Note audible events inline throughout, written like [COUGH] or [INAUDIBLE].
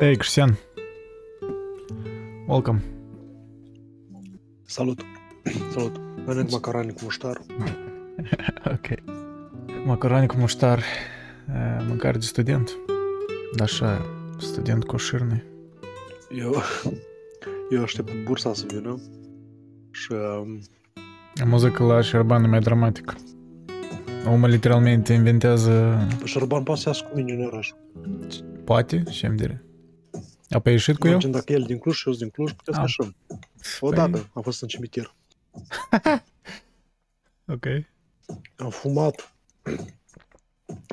Hey, Cristian. Welcome. Salut! Salut! Mănânc macaroni cu muștar. [LAUGHS] ok. Macaroni cu muștar. e, Mâncare de student. Așa, student coșârne. Eu, [LAUGHS] eu aștept bursa să vină și um, Muzică la Șerban e mai dramatică. Omul literalmente inventează... Șerban poate să iasă cu mine în oraș. Poate? Ce îmi dire? A pe ieșit cu el? Imagine dacă el din Cluj și eu sunt din Cluj, putem să Ah. ieșim. Odată am fost în cimitir. [LAUGHS] Ok. Am fumat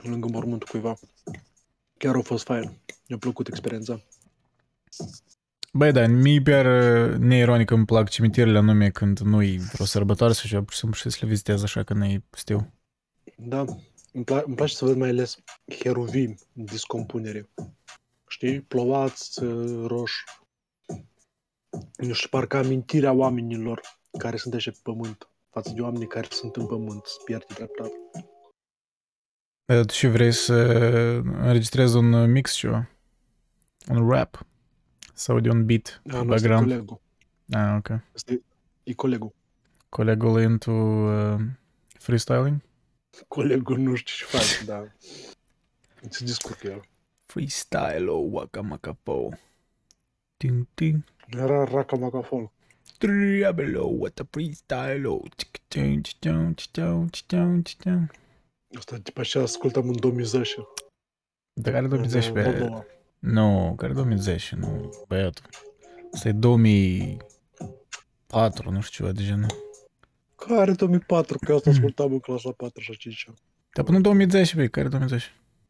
lângă mormântul cuiva. Chiar a fost fain. Mi-a plăcut experiența. Băi, da, mie chiar e, neironic îmi plac cimitirele anume când nu-i vreo sărbătoare sau ceva, pur și simplu și să le vizitez așa că nu știu. Da, îmi, pla- îmi place să văd mai ales heruvimi în discompunere. Știi? Plovați, uh, roși. Nu știu, parcă amintirea oamenilor care sunt așa pe pământ față de oamenii care sunt în pământ, să pierde treptat. E, Tu și vrei să înregistrezi un uh, mix ceva? Un rap? Sau de un beat? Da, nu, este background? colegul. Ah, ok. Este, e colegul. Colegul e into uh, freestyling? Colegul nu știu ce face, dar se discută el. Freestyle, oh, waka maka po. Ting ting. Era raca macafon. Triabelo, what a freestyle, oh. Tic, tic, tic, tic, tic, tic, tic, tic. Asta după aceea ascultam în 2010. De care 2010 în pe... Moldova. Nu, care 2010, nu, băiatul. Asta e 2004, nu știu ceva de genul. Care 2004? Că eu asta ascultam în clasa 4 și 5. Dar până în 2010, băi, care 2010?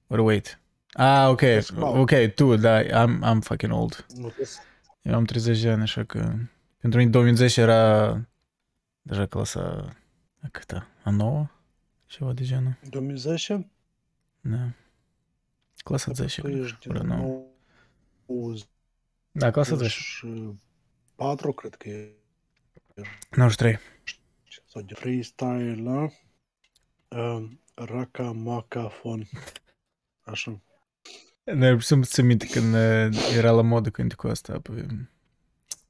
Or wait. Ah, ok, Wow. ok, tu, da, I'm, I'm fucking old. Nu trebuie să- Eu am 30 de ani, așa că... Pentru mine 2010 era deja clasa... A câta? A nouă? Ceva de genul. 2010? Da. Clasa 10, Tu cred. ești Ora din nouă. 90 Da, clasa 10. și 4, cred că e. 93. Sau de freestyle, da? Um, Raka Macafon. Așa. Ne pur și simplu țin minte când uh, era la modă cântecul ăsta, pe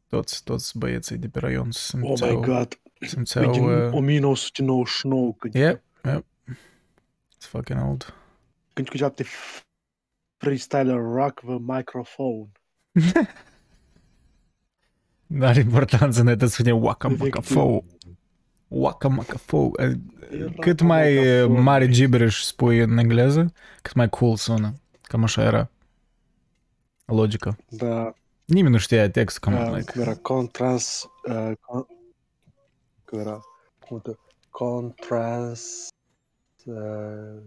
toți, toți băieții de pe raion se Oh simțeau, my god. E simțeau din uh, 1999 când Yep, yep. It's fucking old. când cu de freestyler rock the microphone. [LAUGHS] Dar importanță ne te spune waka Efectiv. maka fo. Waka maka fo. Era Cât ca mai microfon. uh, mare gibberish spui în engleză, cât mai cool sună. Cam așa era. Logica. Da, Nimeni nu știa textul, cam uh, like. cum era contrast, uh, con, cum era, cum te, contrast, uh,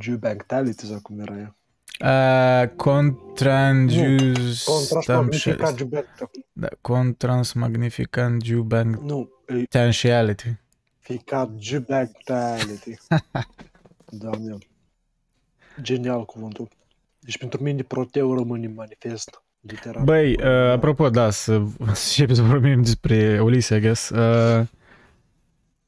jubanctality sau cum era ea. Uh, contranjus... Contrast Stam magnificat și- jubanctality. Da, contrans magnificant jubank Nu, e potentiality. ficat jubanctality. Doamne. Genial cuvântul. Deci pentru mine Proteu rămâne manifest. Literal. Băi, uh, apropo, da, să, să începem să vorbim despre Ulysses, I guess. Uh,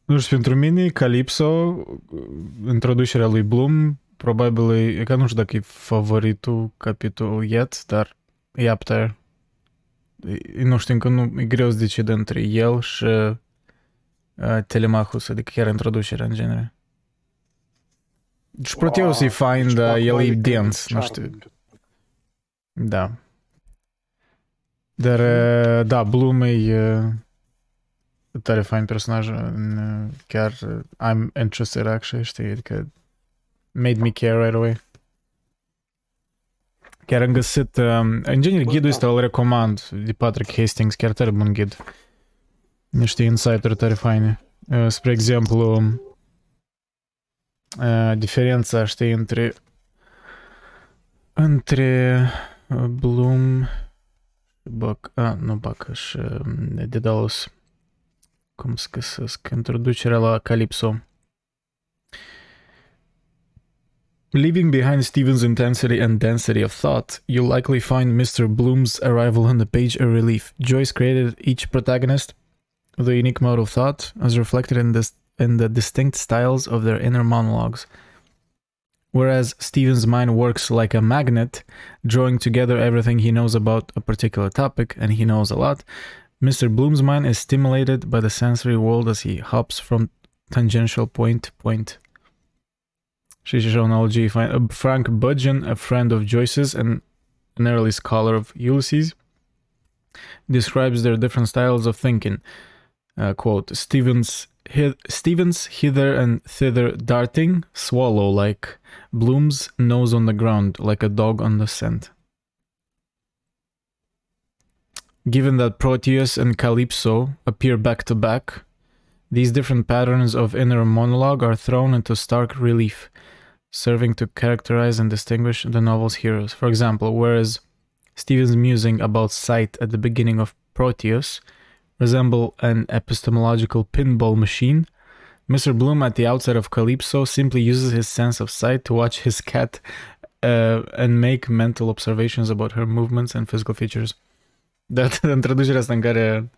nu știu, pentru mine, Calypso, uh, introducerea lui Bloom, probabil e, că nu știu dacă e favoritul capitol yet, dar e up there. E, nu știu, încă nu, e greu să decid între el și uh, Telemachus, adică chiar introducerea în genere. Și Proteus e fine, Deci, dar acum el e e dens, nu charm. știu. Da. Dar, uh, da, Bloom e uh, tare fain personaj. uh, Chiar uh, I'm interested, actually, știi, adică made me care right away. Chiar am găsit, um, în genere, Bă, ghidul da. ăsta îl recomand, de Patrick Hastings, chiar tare bun ghid. Niște insight-uri tare faine. Uh, Spre exemplu, uh, diferența, știi, între între Bloom Buck, a, nu Buck, și Dedalus. Cum să găsesc? Introducerea la Calypso. Leaving behind Stephen's intensity and density of thought, you'll likely find Mr. Bloom's arrival on the page a relief. Joyce created each protagonist with a unique mode of thought, as reflected in, this, in the distinct styles of their inner monologues. Whereas Steven's mind works like a magnet, drawing together everything he knows about a particular topic, and he knows a lot, Mr. Bloom's mind is stimulated by the sensory world as he hops from tangential point to point. Fain. Uh, Frank Budgeon, a friend of Joyce's and an early scholar of Ulysses, describes their different styles of thinking. Uh, quote, Stevens, hi- Stevens hither and thither darting, swallow-like, Bloom's nose on the ground, like a dog on the scent. Given that Proteus and Calypso appear back to back, these different patterns of inner monologue are thrown into stark relief, serving to characterize and distinguish the novel's heroes. For example, whereas Stephen's musing about sight at the beginning of Proteus resemble an epistemological pinball machine, Mr. Bloom at the outset of Calypso simply uses his sense of sight to watch his cat uh, and make mental observations about her movements and physical features. Da, [LAUGHS] în traducerea asta în care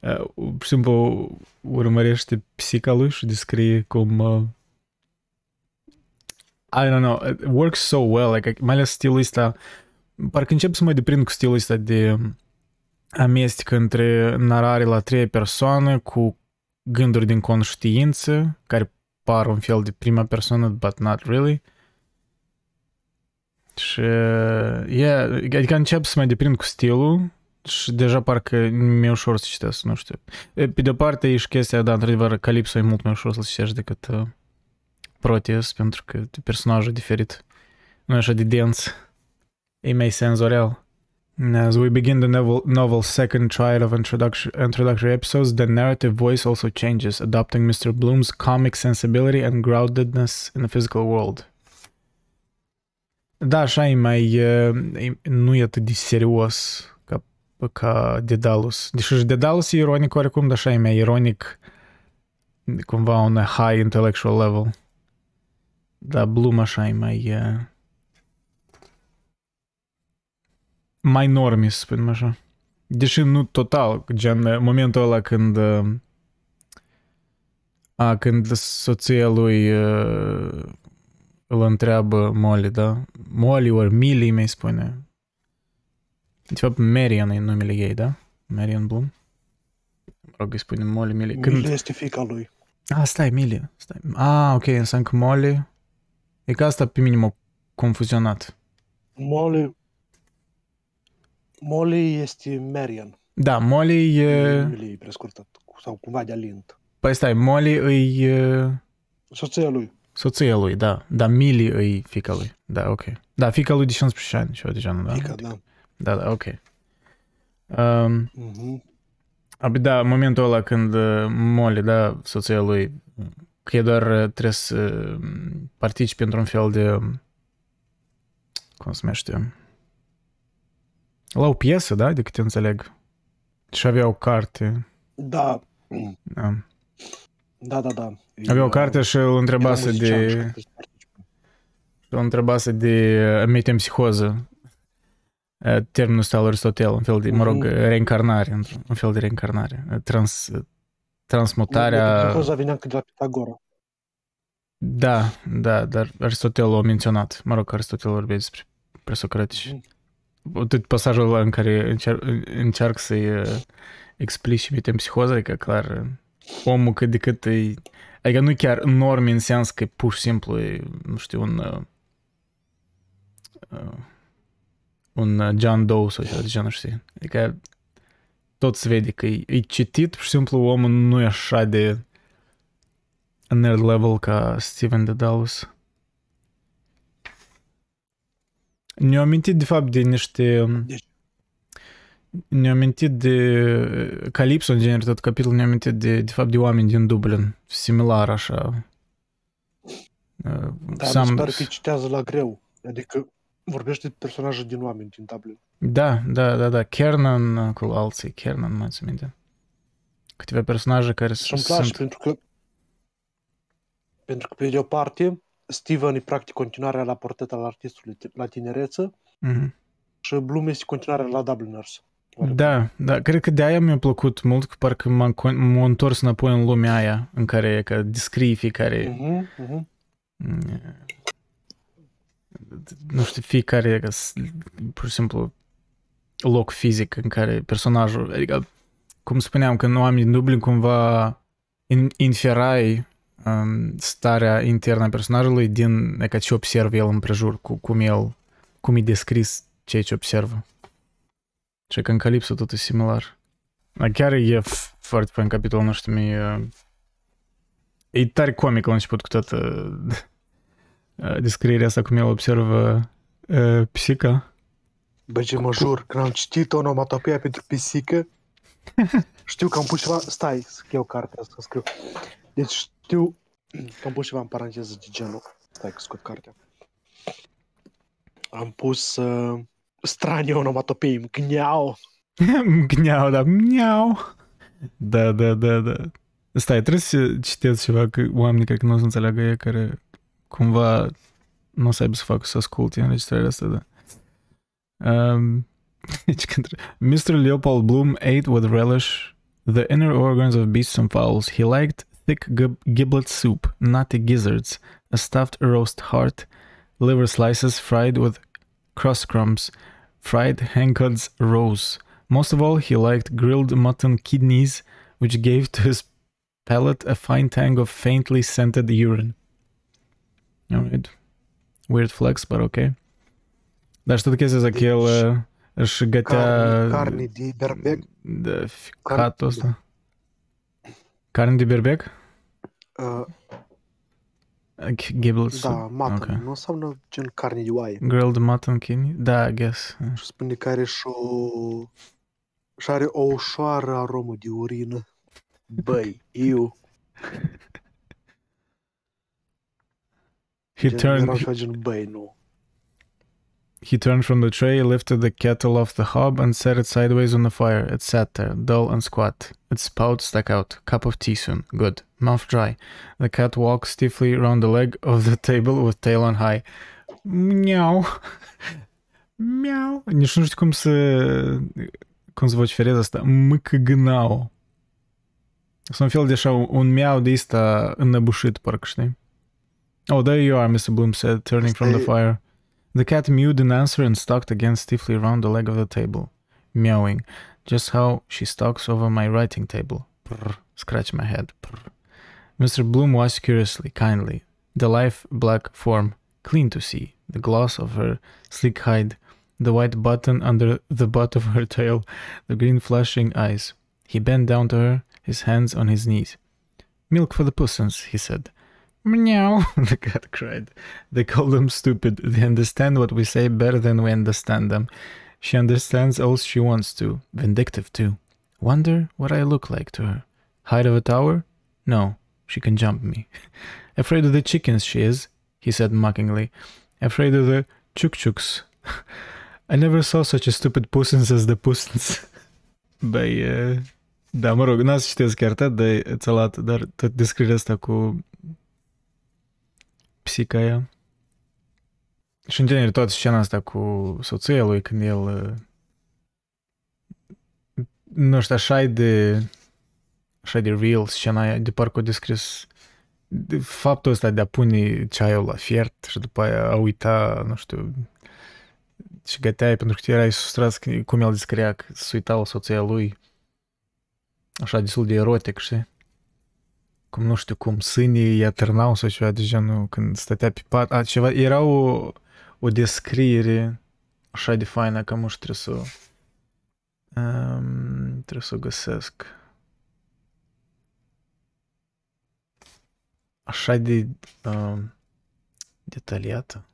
uh, simplu urmărește psica lui și descrie cum uh, I don't know, it works so well, like, mai ales stilul ăsta parcă încep să mă deprind cu stilul ăsta de amestec între narare la trei persoană cu gânduri din conștiință, care par un fel de prima persoană, but not really. Și, yeah, adică încep să mă deprind cu stilul și deja parcă mi-e ușor să citesc, nu știu. Pe de-o parte e și chestia, da, într-adevăr, Calypso e mult mai ușor să citești decât uh, Proteus, pentru că personajul diferit. Nu e așa de dens. E mai senzorial. As we begin the novel, novel's second triad of introduction, introductory episodes, the narrative voice also changes, adopting Mr. Bloom's comic sensibility and groundedness in the physical world. Da, așa e mai... E, nu e atât de serios ca, ca Dedalus. Deși și Dedalus e ironic oricum, dar așa e mai ironic cumva on a high intellectual level. Da, Bloom așa e mai... Uh, mai normis, să spunem așa. Deși nu total, gen momentul ăla când a, când soția lui uh, îl întreabă Molly, da? Molly ori Millie mi spune. De fapt, Marian e numele ei, da? Marian Bloom. Mă rog, îi spune Molly, Millie. Când... Millie este fica lui. Ah, stai, Millie. Stai. Ah, ok, înseamnă că Molly... E că asta pe mine m-a confuzionat. Molly... Molly este Marian. Da, Molly e... Millie e prescurtat. Sau cumva de alint. Păi stai, Molly îi... e Soția lui. Soția lui, da. Dar Millie îi fica lui. Da, ok. Da, fica lui de 15 ani, ceva de genul, da? Fica, da. Da, da, ok. Um, Mhm. Abi, da, momentul ăla când uh, Molly, da, soția lui, că e doar uh, trebuie să uh, participe într-un fel de, cum se numește, la o piesă, da, de câte înțeleg. Și avea o carte. Da. Da. Da, da, da. Avea o carte și îl întrebase de, îl întrebase de uh, metempsihoză. Uh, Termenul ăsta al Aristotel, un fel de, mă rog, Mhm. reîncarnare, într- un fel de reîncarnare. Uh, Trans, transmutarea... Psihoza vinea cât la Pitagora. Da, da, dar Aristotel a menționat. Mă rog, Aristotel vorbea despre presocratici. Mhm. Tot pasajul ăla în care încer- încearcă să-i uh, explici metempsihoza, adică clar uh, omul cât de cât e... Adică nu chiar norme în sens că pur și simplu e, nu știu, un uh, uh, un uh, John Doe sau ceva de genul, știi? Adică tot se vede că e, e citit, pur și simplu omul nu e așa de nerd level ca Steven Dedalus. Ne-a amintit de fapt de niște... Deci- Ne-a amintit de Calypso, în genere, tot capitolul ne-a amintit de, de fapt de oameni din Dublin, similar așa. Uh, Dar mi se pare că citează la greu. Adică vorbește de personaje din oameni din Dublin. Da, da, da, da. Kernan cu alții, Kernan, mai țin minte. Câteva personaje care Și îmi sunt... place pentru că pentru că pe de o parte Steven e practic continuarea la portret al artistului la tinereță Mhm. și Bloom este continuarea la Dubliners. Da, da, cred că de aia mi-a plăcut mult, că parcă m-am, con- m-am întors înapoi în lumea aia în care că descrie fiecare... Mhm, mhm. Mm, nu știu, fiecare, că s- pur și simplu, loc fizic în care personajul, adică, cum spuneam, când oamenii din Dublin cumva in, inferai um, starea internă a personajului din ca ce observă el împrejur, cu, cum el, cum e descris ceea ce observă. Și că în Calipso tot e similar. Dar chiar e f- foarte fain capitolul, nu știu, mi E tare comic la început cu toată uh, descrierea asta cum el observă uh, psica. Bă, ce mă jur, când am citit onomatopeia pentru pisică, știu că am pus ceva... Stai, să iau cartea să scriu. Deci știu că [CLEARS THROAT] am pus ceva în paranteză de genul. Stai că scot cartea. Am pus uh, stranie onomatopei, gneau. [LAUGHS] Gneau, da, miau. Da, da, da, da. Stai, trebuie să citeți ceva, că oamenii cred că nu o să înțeleagă ei care cumva nu o să aibă să facă să asculte înregistrarea asta, da. Um, [LAUGHS] deci când- Mr. Leopold Bloom ate with relish the inner organs of beasts and fowls. He liked thick gib- giblet soup, nutty gizzards, a stuffed roast heart, liver slices fried with crust crumbs, fried Hancock's rose. Most of all, he liked grilled mutton kidneys, which gave to his palate a fine tang of faintly scented urine. Alright. Weird flex, but okay. Dar știu chestia asta că el își gătea... Carne, uh, carne de berbec. De ficatul ăsta. Carne de berbec? Uh, Giblet da, mutton. Ok. Nu înseamnă gen carne de oaie. Grilled mutton kidney? Da, I guess. Și spune că are și o... Și are o ușoară aromă de urină. Băi, eu... He Gen, turned, gen, băi, nu. He turned from the tray, lifted the kettle off the hob, and set it sideways on the fire. It sat there, dull and squat. Its spout stuck out. Cup of tea soon. Good. Mouth dry. The cat walked stiffly round the leg of the table with tail on high. Miau. [LAUGHS] Miau. Nu știu cum să... cum să vociferez asta. Mâcăgânau. Sunt un fel de așa, un miau de ăsta înnăbușit, parcă știi? Oh, there you are, Mr. Bloom said, turning from the fire. The cat mewed in answer and stalked again stiffly round the leg of the table, meowing, just how she stalks over my writing table. Prr, scratch my head. Mr. Bloom watched curiously, kindly, the lithe black form, clean to see, the gloss of her sleek hide, the white button under the butt of her tail, the green flashing eyes. He bent down to her, his hands on his knees. Milk for the pussons, he said. Meow, [LAUGHS] the cat cried. They call them stupid. They understand what we say better than we understand them. She understands all she wants to. Vindictive, too. Wonder what I look like to her. Height of a tower? No, she can jump me. Afraid of the chickens, she is, he said mockingly. Afraid of the chuk-chuks. I never saw such a stupid pussins as the pussins. [LAUGHS] Băi, e... da, mă rog, n-am să citesc chiar atât de țălat, dar tot descrierea asta cu psica aia. Și în genere toată scena asta cu soția lui când el uh, nu știu, așa e de așa de real scena aia, de parcă o descris de faptul ăsta de a pune ceaiul la fiert și după aia a uita, nu știu, și găteai pentru că erai sustras că- cum el descria că se uita la soția lui așa destul de erotic, știi? Cum nu știu cum, sânii îi atârnau sau ceva de genul când stătea pe pat. A, ceva, era o, o descriere așa de faină că nu știu, trebuie să um, trebuie să o găsesc. Așa de um, detaliată.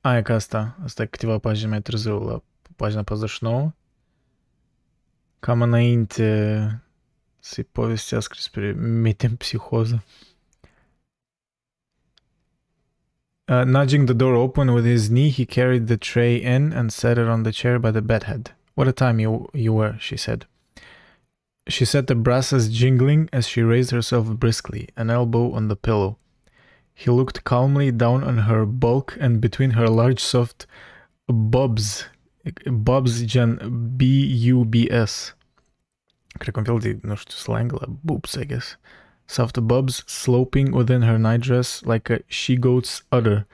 A, e ca asta. Asta e câteva pagini mai târziu, la pagina 49. Cam înainte să-i povestească despre metempsihoză. Uh, nudging the door open with his knee, he carried the tray in and set it on the chair by the bedhead. What a time you, you were, she said. She set the brasses jingling as she raised herself briskly, an elbow on the pillow. He looked calmly down on her bulk and between her large soft bobs, bobs gen B-U-B-S. Cred slang la boobs, I guess. Soft bobs sloping within her nightdress like a she-goat's udder.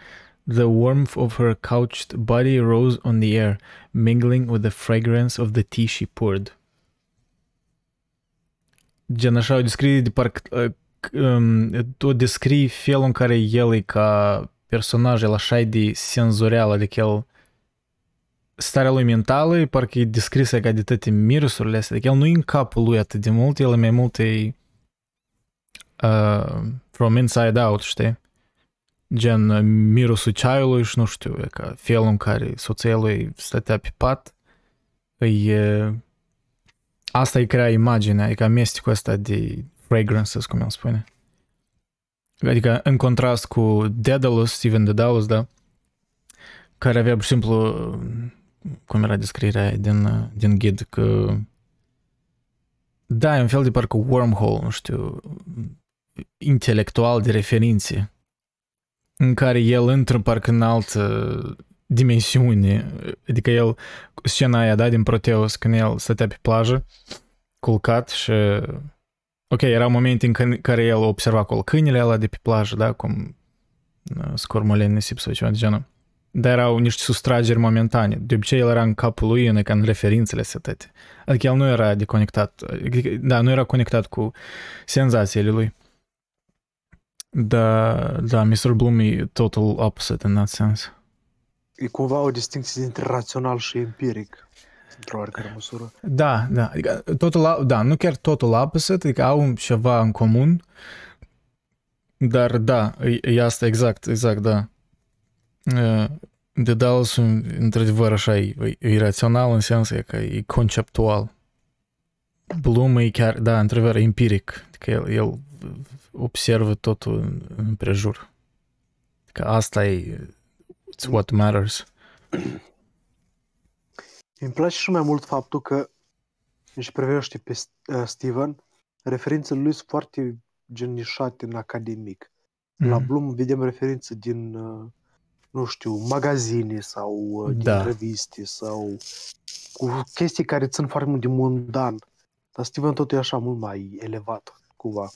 The warmth of her couched body rose on the air, mingling with the fragrance of the tea she poured. Gen așa o descrie de parcă tu descrii felul în care el e ca personaj, el așa e de senzorial, adică el starea lui mentală e parcă e descrisă ca de toate mirusurile astea, adică el nu e în capul lui atât de mult, el e mai mult e uh, from inside out, știi? Gen mirosul ceaiului și nu știu, e ca felul în care soția lui stătea pe pat, e, asta îi crea imaginea, adică amestecul ăsta de fragrances, cum el spune. Adică în contrast cu Daedalus, Steven Daedalus, da? Care avea pur și simplu, cum era descrierea aia din, din ghid, că da, e un fel de parcă wormhole, nu știu, intelectual de referințe în care el intră parcă în altă dimensiune. Adică el, scena aia, da, din Proteus, când el stătea pe plajă, culcat și Ok, erau momente în care el observa acolo câinele ăla de pe plajă, da, cum scormoleni nisip sau ceva de genul. Dar erau niște sustrageri momentane. De obicei el era în capul lui, în, în referințele setete. Adică el nu era deconectat, da, nu era conectat cu senzațiile lui. Da, da, Mr. Bloom e total opposite în that sense. E cumva o distinție dintre rațional și empiric într-o oarecare măsură. Da, da, adică totul, da, nu chiar totul opposite, adică au ceva în comun, dar da, e, e asta exact, exact, da. De Dallas, într-adevăr, așa, e, e rațional în sensul că e conceptual. Bloom e chiar, da, într-adevăr, empiric, adică el, el observă totul în, în prejur. Că asta e, it's what matters. Îmi place și mai mult faptul că își privește pe uh, Steven, referințele lui sunt foarte genișate în academic. Mm. La Bloom vedem referințe din, uh, nu știu, magazine sau uh, din da. reviste sau cu chestii care țin foarte mult de mundan. Dar Steven tot e așa mult mai elevat, cumva.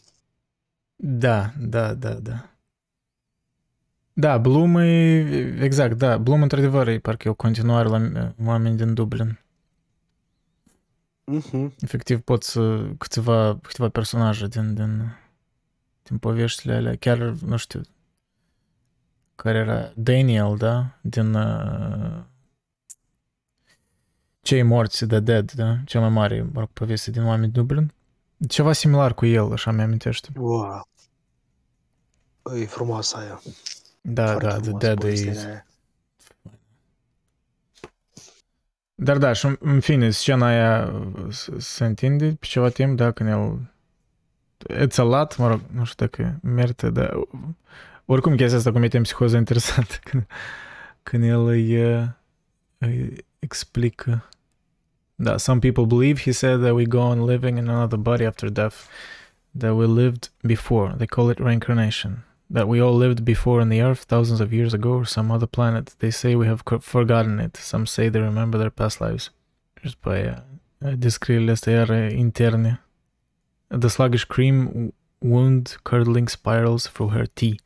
Da, da, da, da. Da, Bloom e, exact, da, Bloom într-adevăr e parcă e o continuare la oameni din Dublin. Uh-huh. Efectiv pot să câteva, câteva personaje din, din, din poveștile alea, chiar, nu știu, care era Daniel, da, din uh, Cei morți, The Dead, da, cea mai mare, mă rog, poveste din oameni Dublin. Ceva similar cu el, așa mi-amintește. Wow. E frumoasă aia. Da, da, The Dead e... Dar da, și în fine, scena aia se întinde pe ceva timp, da, când el... It's a lot, mă rog, nu știu dacă merită, dar... Oricum chestia asta cu mine psihoză interesantă, [LAUGHS] când, când el îi, îi explică... Da, some people believe, he said, that we go on living in another body after death, that we lived before. They call it reincarnation. That we all lived before on the earth thousands of years ago or some other planet. They say we have forgotten it. Some say they remember their past lives. Just by uh, astea iar interne. The sluggish cream wound curdling spirals through her tea.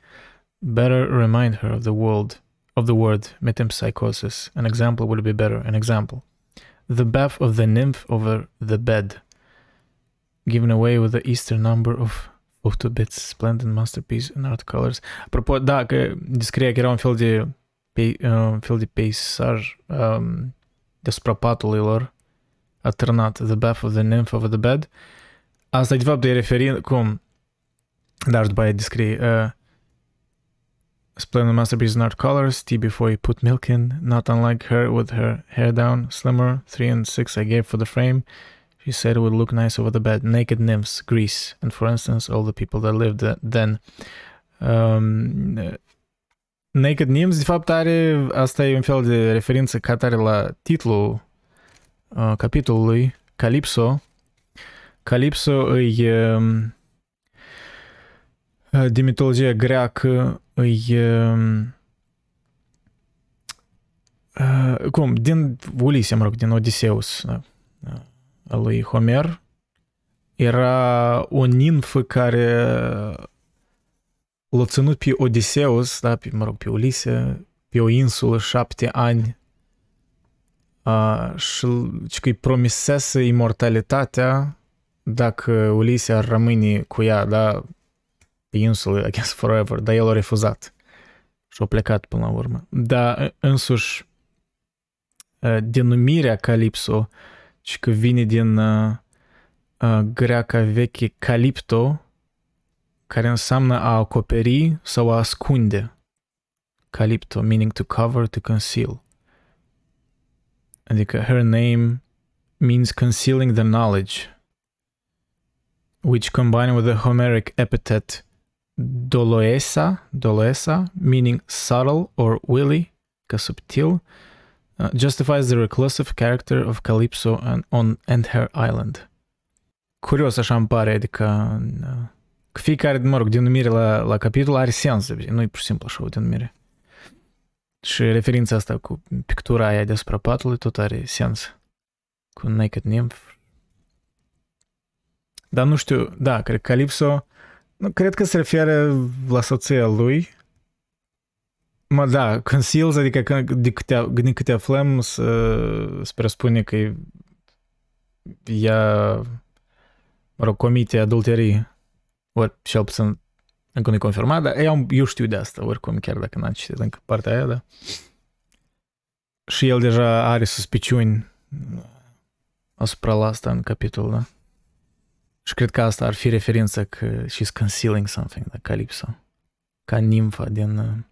Better remind her of the world of the word metempsychosis. An example would be better. An example. The bath of the nymph over the bed. Given away with the Easter number of Bits, Splendid Masterpiece in Art Colors. Apropo, da, că descria că era un fel de, pe, un fel de The Bath of the Nymph over the Bed. Asta, de fapt, e referind cum, dar după aia descrie Splendid Masterpiece in Art Colors, tea before you put milk in, not unlike her with her hair down, slimmer, 3 and 6 I gave for the frame, She said it would look nice over the bed. Naked nymphs, Greece, and for instance, all the people that lived then. Um, Naked Nymphs, de fapt, are, asta e un fel de referință ca tare la titlul uh, capitolului, Calypso. Calypso e um, de mitologia greacă, e um, uh, cum, din Ulise, mă rog, din Odiseus, da? Lui Homer era o ninfă care l-a ținut pe Odiseus, da, pe, mă rog, pe Ulise, pe o insulă șapte ani uh, și ci că îi promisese imortalitatea dacă Ulise ar rămâne cu ea, da, pe insulă, I guess forever, dar el a refuzat și a plecat până la urmă. Dar însuși uh, denumirea Calipso, ci că vine din uh, uh, greaca veche calipto, care înseamnă a acoperi sau a ascunde. Calipto, meaning to cover, to conceal. Adică her name means concealing the knowledge, which combined with the Homeric epithet doloesa, doloesa, meaning subtle or willy, ca subtil, uh, justifies the reclusive character of Calypso and, on and her island. Curios așa îmi pare, adică uh, că fiecare, mă rog, denumire la, la capitol are sens, nu e pur și simplu așa o denumire. Și referința asta cu pictura aia deasupra patului tot are sens. Cu Naked Nymph. Dar nu știu, da, cred că Calypso, nu, cred că se referă la soția lui. Mă, da, conceals, adică de câte, de câte aflăm, să, se presupune că ea, mă rog, comite adulterii, ori cel puțin încă nu e confirmat, dar eu, eu știu de asta, oricum, chiar dacă n-am citit încă partea aia, da. Și el deja are suspiciuni asupra la asta în capitolul, da. Și cred că asta ar fi referință că she's concealing something, da, Calypso. Ca nimfa din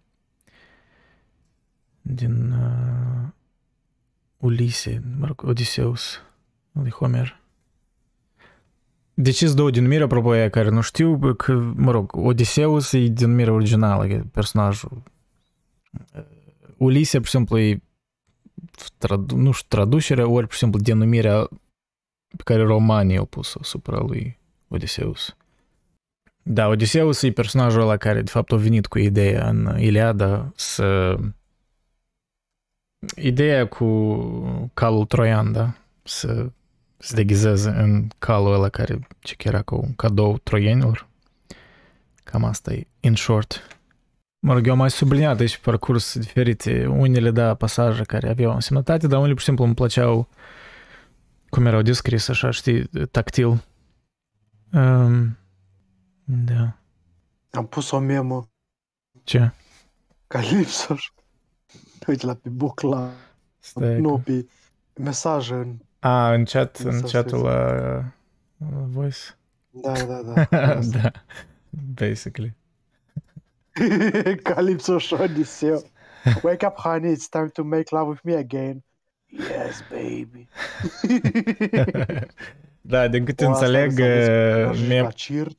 din uh, Ulise, mă rog, Odiseus, lui Homer. Deci sunt două denumiri, apropo, aia care nu știu, că, mă rog, Odiseus e denumirea originală, e personajul. Ulise, pur și simplu, e tradu- nu știu, traducerea, ori, pur și simplu, denumirea pe care romanii au pus-o asupra lui Odiseus. Da, Odiseus e personajul ăla care, de fapt, a venit cu ideea în Iliada să... Ideea cu calul troian, da? Să se deghizeze în calul ăla care ce era ca un cadou troienilor. Cam asta e, in short. Mă rog, eu am mai subliniat aici pe parcurs diferite, unele, da, pasaje care aveau însemnătate, dar unele, pur și simplu, îmi plăceau cum erau descris, așa, știi, tactil. Um, da. Am pus o memă. Ce? Calipso. Uite la pe bucla. Stai nu, că... pe mesaje în... A, în chat, Nu în s-a chatul scris. la, la voice? Da, da, da. [LAUGHS] Asta. da, basically. [LAUGHS] Calypso și Odiseu. Wake up, honey, it's time to make love with me again. Yes, baby. [LAUGHS] da, din câte O, asta înțeleg, înseamnă uh, să mem- la Cirt.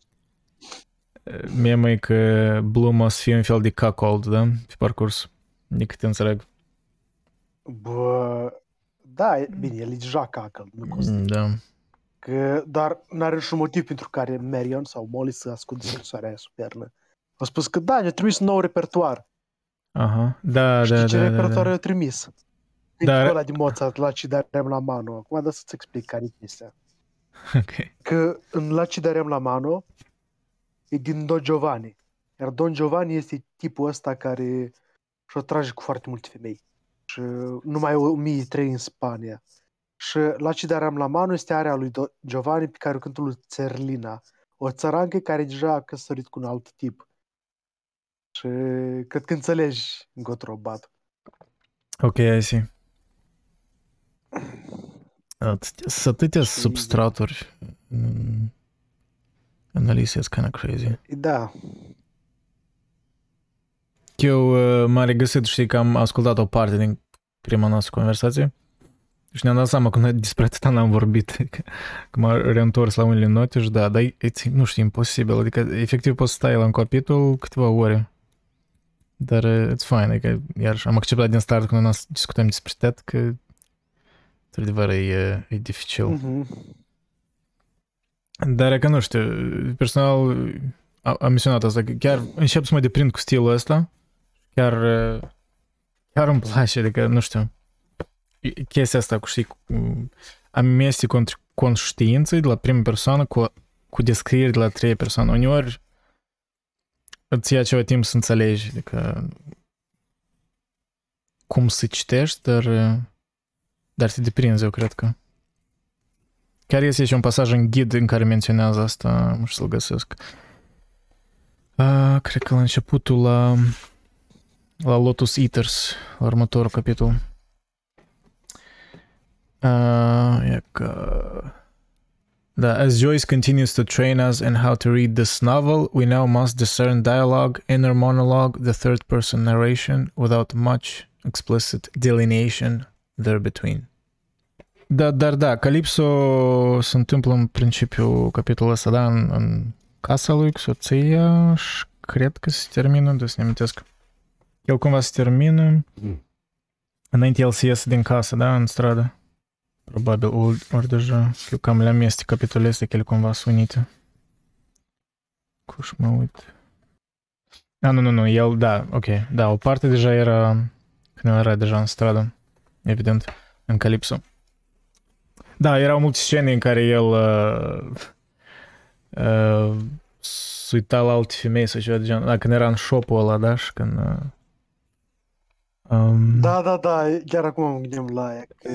memă e că Bloom o să fie un fel de cuckold, da? Pe parcurs. Din câte înțeleg. Bă, da, e- bine, el e deja cacă, nu costă. Da. Că, dar n-are niciun motiv pentru care Marion sau Molly să ascundă scrisoarea aia supernă. A spus că da, ne-a trimis un nou repertoar. Aha. Da, Știi da, ce da, da, repertoar da. i-a trimis? Dar- Dar... ăla din Mozart, la Cidarem la mano. Acum da să-ți explic care e chestia. [LAUGHS] Ok. Că în La Cidarem la mano e din Don Giovanni. Iar Don Giovanni este tipul ăsta care și-o trage cu foarte multe femei. Și numai 1003 în Spania. Și La Cidarem la mano este area lui Do- Giovanni pe care o cântă lui Țerlina. O țărancă care deja a căsătorit cu un alt tip. Și cred că înțelegi încotro bat. Ok, I see. Să atâtea Și- substraturi în în Alice is kind of crazy. Da, Eu uh, m-am regăsit, știi, că am ascultat o parte din prima noastră conversație și ne-am dat seama că noi despre atâta n-am vorbit, [LAUGHS] că, că m-am reîntors la unele note și da, dar e, e, nu știu, imposibil, adică efectiv poți să stai la un capitol câteva ore. Dar uh, it's fine, adică iarăși am acceptat din start când noi discutăm despre TED că într-adevăr e, e dificil. mhm. Dar e că nu știu, personal a- am menționat asta, că chiar încep să mă deprind cu stilul ăsta. Chiar, uh, chiar îmi place, adică, nu știu, e- chestia asta cu, știi, cu amestecul între conștiință de la prima persoană cu, cu descriere de la treia persoană. Uneori îți ia ceva timp să înțelegi, adică cum să citești, dar, uh, dar te deprinzi, eu cred că. Chiar este și un pasaj în ghid în care menționează asta, nu știu să-l găsesc. Uh, cred că la începutul la, la Lotus Eaters, la următorul capitol. Uh, e că... Da, as Joyce continues to train us in how to read this novel, we now must discern dialogue, inner monologue, the third person narration, without much explicit delineation there between. Da, dar da, Calypso se întâmplă în principiu capitolul ăsta, da, în, în casa lui, cu soția și cred. El cumva se termină Mm. înainte el să iasă din casă, da, în stradă. Probabil, ori, ori deja, eu cam le amestec capitolele astea, că ele cumva sunt unite. Cuș mă uit. A, nu, nu, nu, el, da, ok, da, o parte deja era, când el era deja în stradă, evident, în Calypso. Da, erau multe scene în care el uh, uh, se uita la alte femei sau ceva de genul. Da, când era în shop-ul ăla, da, și când... Uh, um, Da, da, da, chiar acum mă gândeam la aia. Că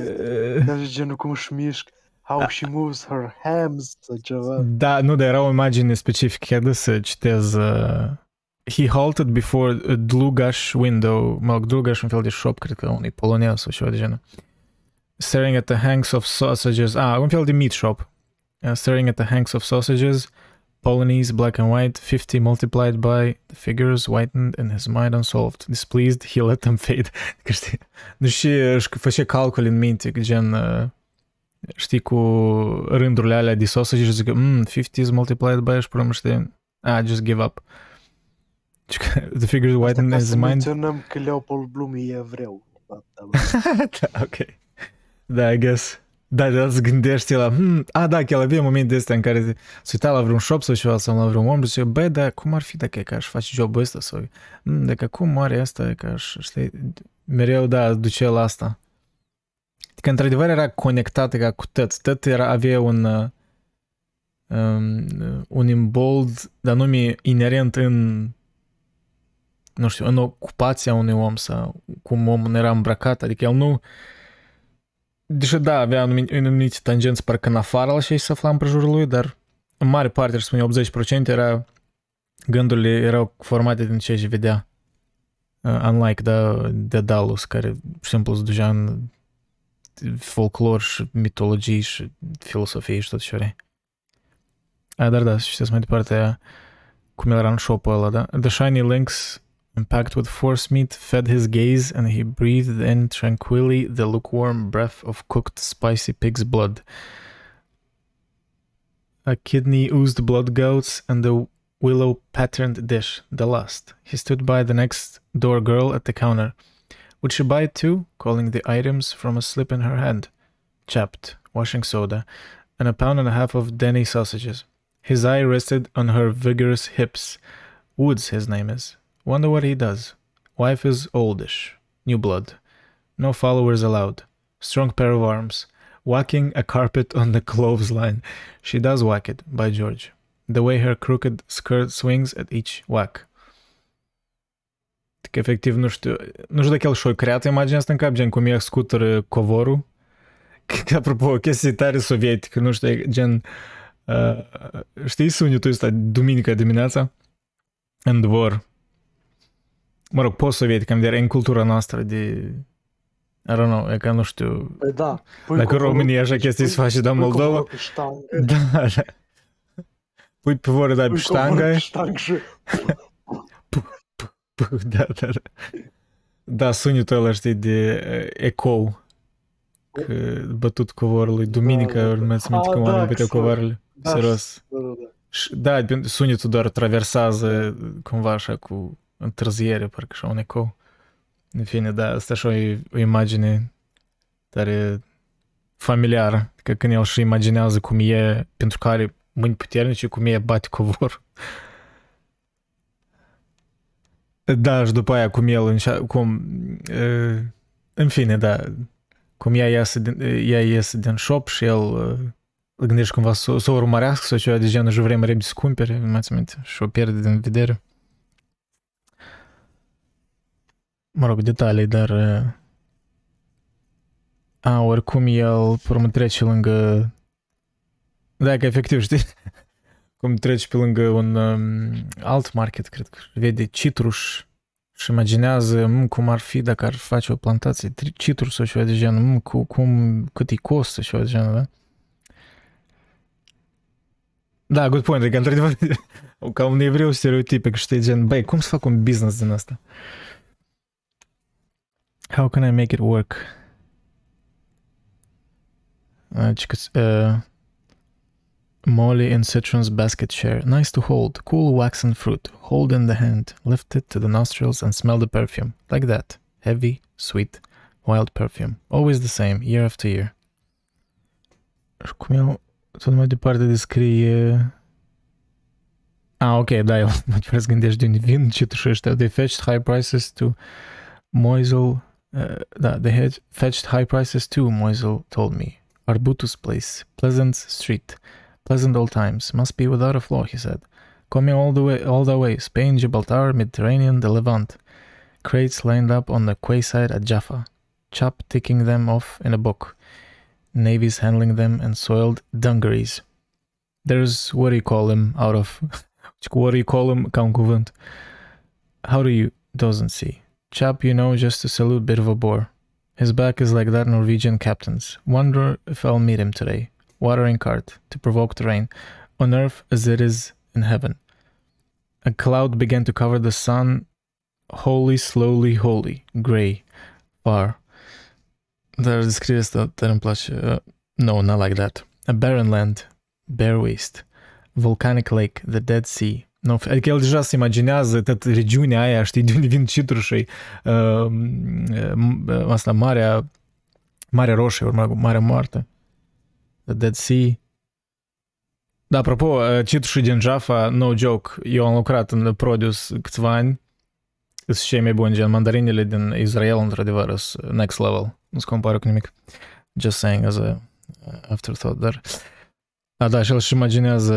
uh, Dar genul cum își mișc, how she moves her sau ceva. Da, nu, dar era o imagine specifică, chiar de să citez. Uh, he halted before a Dlugash window, mă rog, Dlugash un fel de shop, cred că unui polonez sau ceva de genul. Staring at the hanks of sausages, ah, un fel de meat shop. Uh, staring at the hanks of sausages, Polonese, black and white, 50 multiplied by the figures whitened in his mind unsolved. Displeased, he let them fade. [LAUGHS] Că știi, nu și își făcea calcul în minte, că gen, uh, știi, cu rândurile alea de sausage și zic, mm, 50 is multiplied by și până știi, ah, just give up. Și că [LAUGHS] The figures Asta whitened ca in his să mind. menționăm că Leopold Bloom e evreu. Da, da, [LAUGHS] da, ok. Da, I guess. Da, da, îți gândești la, hmm, a, da, că el avea momente astea în care se uita la vreun shop sau ceva sau la vreun om și zice, băi, da, cum ar fi dacă e că aș face jobul ăsta sau, hmm, dacă cum are asta, e că aș, știi, mereu, da, duce la asta. Că într-adevăr era conectată ca cu tăt. Tăt era, avea un, uh, um, un imbold, dar nume inerent în nu știu, în ocupația unui om sau cum omul era îmbrăcat, adică el nu deși da, avea anumite, anumite tangenți parcă în afară la ce se afla în prejurul lui, dar în mare parte, aș spune 80% era gândurile erau formate din ce își vedea. Uh, unlike da, de Dallas, care pur și simplu se ducea în folclor și mitologii și filosofie și tot ce vrei. A, dar da, să știți mai departe aia, cum el era în shop ăla, da? The shiny links Packed with force meat, fed his gaze, and he breathed in tranquilly the lukewarm breath of cooked spicy pig's blood. A kidney oozed blood gouts and the willow patterned dish, the last. He stood by the next door girl at the counter. Would she buy too? Calling the items from a slip in her hand. Chapped, washing soda, and a pound and a half of Denny sausages. His eye rested on her vigorous hips. Woods, his name is. Wonder what he does. Wife is oldish. New blood. No followers allowed. Strong pair of arms. Whacking a carpet on the clothesline. She does whack it, by George. The way her crooked skirt swings at each whack. Că efectiv, nu știu, nu știu dacă el și-a creat imaginea asta în cap, gen cum e scutură covorul. [LAUGHS] Că, apropo, o chestie tare sovietică, nu știu, gen, uh, știi sunetul ăsta duminica dimineața? În dvor. Mă rog, post-sovietică, am vedere, în cultura noastră de... I don't know, e ca nu știu... Păi da. Pui Dacă în covorul- România așa chestii se face, dar în pui Moldova... covorul pe ștangă, [LAUGHS] Da, da. Pui pe voră, da, pe pui covorul ștangă. pe ștangă și Da, da, da. Da, sunetul ăla, știi, de uh, ecou. Că bătut covorului. Duminica, Da, da, da. urmează minte Ah, cum da, oamenii băteau exact. covoarele. Da, Serios. Da, da, da. Și- Da, pen- sunetul doar traversează cumva așa cu întârziere, parcă așa un ecou. În fine, da, asta așa e o imagine tare familiară, că când el și imaginează cum e, pentru că are mâini puternice, cum e bate covor. Da, și după aia cum el înșa, cum, uh, în fine, da, cum ea iese din, ea iese din shop și el uh, îl gândește cumva să, să o urmărească sau ceva de genul și vrem repede să cumpere, nu mai țin minte, și o pierde din vedere. Mă rog, detalii, dar uh, A, oricum el, pe urmă, trece lângă... Da, că efectiv, știi? [LAUGHS] Cum treci pe lângă un um, alt market, cred că vede citruș și imaginează m, cum ar fi dacă ar face o plantație citrus sau ceva de genul, m, cu, cum, cât îi costă ceva de genul, da? Da, good point, adică într-adevăr [LAUGHS] ca un evreu stereotipic, știi, gen, băi, cum să fac un business din asta? How can I make it work? Uh, Molly in Citron's basket chair. Nice to hold. Cool waxen fruit. Hold in the hand. Lift it to the nostrils and smell the perfume. Like that. Heavy, sweet, wild perfume. Always the same, year after year. Și cum el tot mai departe descrie... Ah, ok, da, el mă trebuie să gândești de unde vin citușii ăștia. They fetched high prices to Moisel... Uh, da, they had fetched high prices too, Moisel told me. Arbutus Place, Pleasant Street. Pleasant old times. Must be without a flaw, he said. Coming all the way, all the way. Spain, Gibraltar, Mediterranean, the Levant. Crates lined up on the quayside at Jaffa. Chap ticking them off in a book. Navies handling them and soiled dungarees. There's what do you call him out of... [LAUGHS] what do you call him? Ca cuvânt. How do you... Doesn't see. Chap, you know, just to salute bit of a bore. His back is like that Norwegian captain's. Wonder if I'll meet him today. watering cart to provoke the rain, on earth as it is in heaven. A cloud began to cover the sun, holy, slowly, holy, grey, far. Asta, dar îmi place. Uh, no, not like that. A barren land, bare waste, volcanic lake, the Dead Sea. No, adică el deja se imaginează tot regiunea aia, știi, de unde vin citrușii, uh, uh, asta, Marea, Marea Roșie, urmă, Marea Moartă. The Dead Sea. Da, apropo, citușul din Jaffa, no joke, eu am lucrat în Produce câțiva ani, sunt cei mai buni, gen mandarinele din Israel, într-adevăr, sunt next level, nu se compară cu nimic. Just saying as a afterthought, dar... A, da, și el și imaginează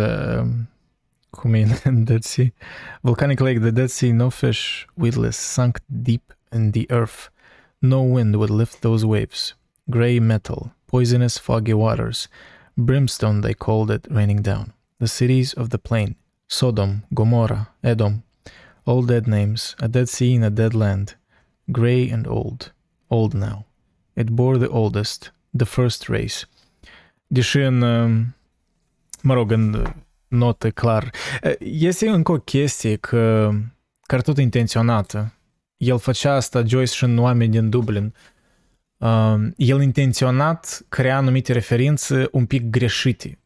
cum e în Dead Sea. Volcanic Lake, the Dead Sea, no fish, weedless, sunk deep in the earth. No wind would lift those waves. Grey metal, poisonous foggy waters, brimstone they called it raining down. The cities of the plain, Sodom, Gomorrah, Edom, all dead names, a dead sea in a dead land, grey and old, old now. It bore the oldest, the first race. Deși în, mă notă clar, este încă o chestie că, care tot intenționată. El făcea asta, Joyce și în Oameni din Dublin, el intenționat crea anumite referințe un pic greșite,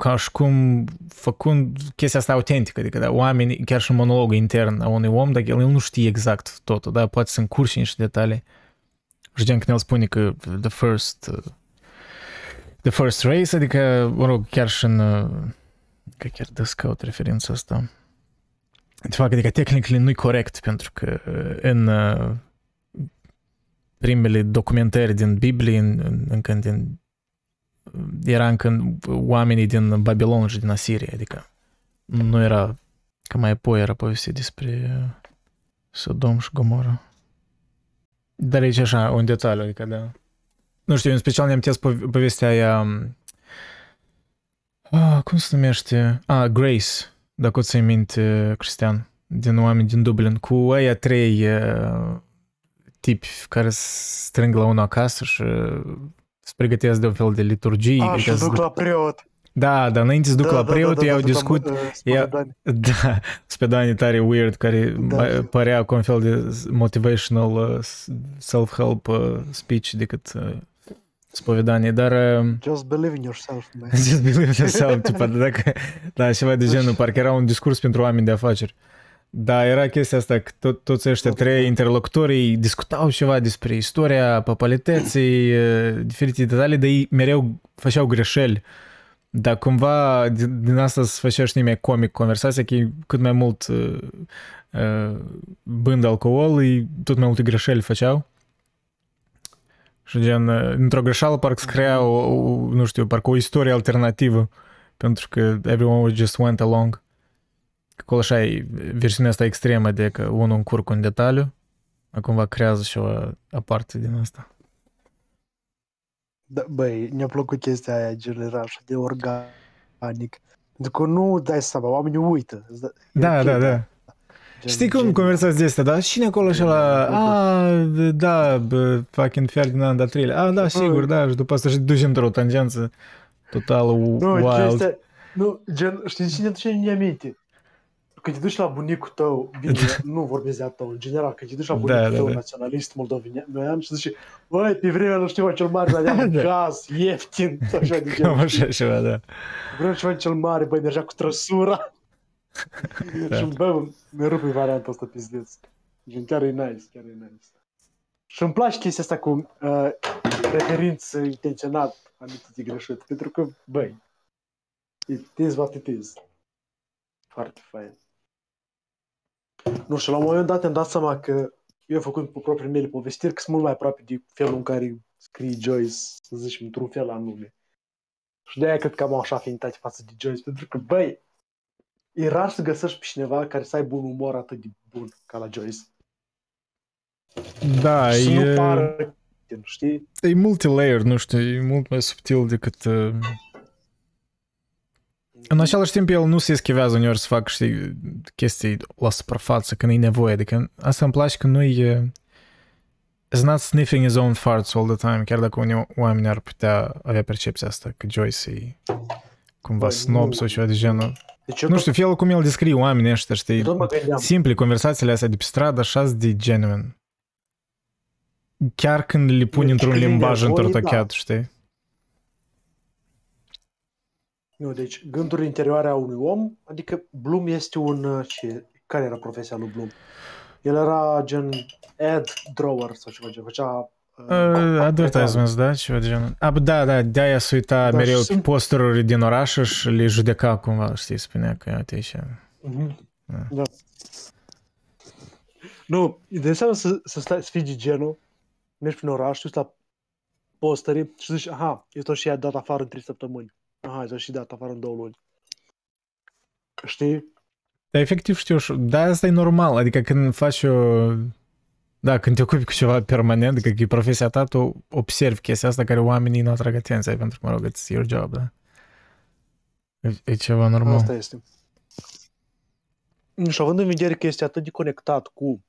ca și cum făcând chestia asta autentică, adică da, oamenii, chiar și monologul intern a unui om, dar el nu știe exact totul, da, poate să încurci niște detalii. Și gen când el spune că the first the first race, adică, mă rog, chiar și în că chiar descaut referința asta. De fapt, adică tehnic nu-i corect, pentru că în primele documentări din Biblie, în, încă din, era încă oamenii din Babilon și din Asiria, adică nu era, că mai apoi era povestit despre Sodom și Gomorra. Dar aici așa, un detaliu, adică da. Nu știu, în special ne-am povestea aia, ah, cum se numește? Ah, Grace, dacă o ți-ai minte, Cristian, din oameni din Dublin, cu aia trei tipi care strâng la unul acasă și se pregătesc de un fel de liturgie. A, și duc la preot. Da, dar înainte să duc da, la da, preot, da, da, iau da, discut... Da, ia, [LAUGHS] da, spedanii tare weird, care da. părea cu un fel de motivational self-help speech decât spovedanie, dar... Just believe in yourself, man. [LAUGHS] Just believe in yourself, tipa, dacă, da, ceva de genul, parcă era un discurs pentru oameni de afaceri. Da, era chestia asta că tot, toți ăștia trei interlocutorii discutau ceva despre istoria papalității, diferite detalii, dar ei mereu făceau greșeli. Dar cumva din asta se făcea și mai comic conversația, că cât mai mult uh, uh, bând alcool, ei tot mai multe greșeli făceau. Și gen, într-o greșeală parcă scria o, o, nu știu, parcă o istorie alternativă, pentru că everyone just went along. Acolo așa e versiunea asta extremă de că unul încurcă un detaliu, acum va creează și o aparte din asta. Da, băi, ne-a plăcut chestia aia, gen, era așa de organic. Pentru că nu dai seama, oamenii uită. Îți dă- e Da, ok, da, da. Gen, Știi cum gen- conversații de astea, da? Cine acolo și la... A, da, bă, fucking Ferdinand al treilea. A, da, sigur, da, și după asta și duci într-o tangență total Nu, wild. chestia, nu, gen, știi cine duce în aminte? Când te duci la bunicul tău, bine, [LAUGHS] nu vorbesc de a tău, în general, când te duci la Da, bunicul da, tău da. naționalist moldovenean și zici, băi, pe vremea nu știu cel mare, dar [LAUGHS] Da. gaz, ieftin, sau [LAUGHS] așa de Cam genul, știi? așa ceva, da. Vreau ceva cel mare, băi, mergea cu trăsura. Da. și bă, mi rupe varianta asta pizdeț. Gen, chiar e nice, chiar e nice. Și îmi place chestia asta cu uh, referință intenționat amintite greșit, pentru că, băi, it is what it is. Foarte fain. Nu știu, la un moment dat am dat seama că eu am făcut pe propriile mele povestiri, că sunt mult mai aproape de felul în care scrie Joyce, să zici, într-un fel anume. Și de-aia cred că am așa afinitate față de Joyce, pentru că, băi, e rar să găsești pe cineva care să aibă un umor atât de bun ca la Joyce. Da, și să nu e, pară, știi? e multilayer, nu știu, e mult mai subtil decât... uh, În același timp, el nu se eschivează uneori să facă, știi, chestii la suprafață când e nevoie. Adică asta îmi place că nu e... Is not sniffing his own farts all the time, chiar dacă unii oameni ar putea avea percepția asta, că Joyce e cumva Băi, snob nu. sau ceva de genul. Deci eu Nu tot- știu, felul cum el descrie oamenii ăștia, știi, tot mă gândeam. simple, conversațiile astea de pe stradă, așa de genuine. Chiar când le pun Deci într-un când e limbaj nevoie, întortocheat, știi? Nu, deci gânduri interioare a unui om, adică Bloom este un... uh, Ce, care era profesia lui Bloom? El era gen ad drawer sau ceva, gen, făcea... Uh, advertisements, da? Ceva de genul. A, bă, da, da, de-aia se uita Da, mereu și pe sunt- posteruri din oraș și le judeca cumva, știi, spunea că uite aici. Mhm. Da. Da. Nu, de înseamnă să, să, stai, să fii de genul, mergi prin oraș, tu la posteri și zici, aha, eu tot și ea dat afară în 3 săptămâni. Aha, eu tot și dat afară în 2 luni. Știi? Dar efectiv știu, și- da, asta e normal, adică când faci o... Da, când te ocupi cu ceva permanent, adică că e profesia ta, tu observi chestia asta care oamenii nu atrag atenția, pentru că, mă rog, it's your job, da? E, e ceva normal. Asta este. Și având în vedere că este atât de conectat cu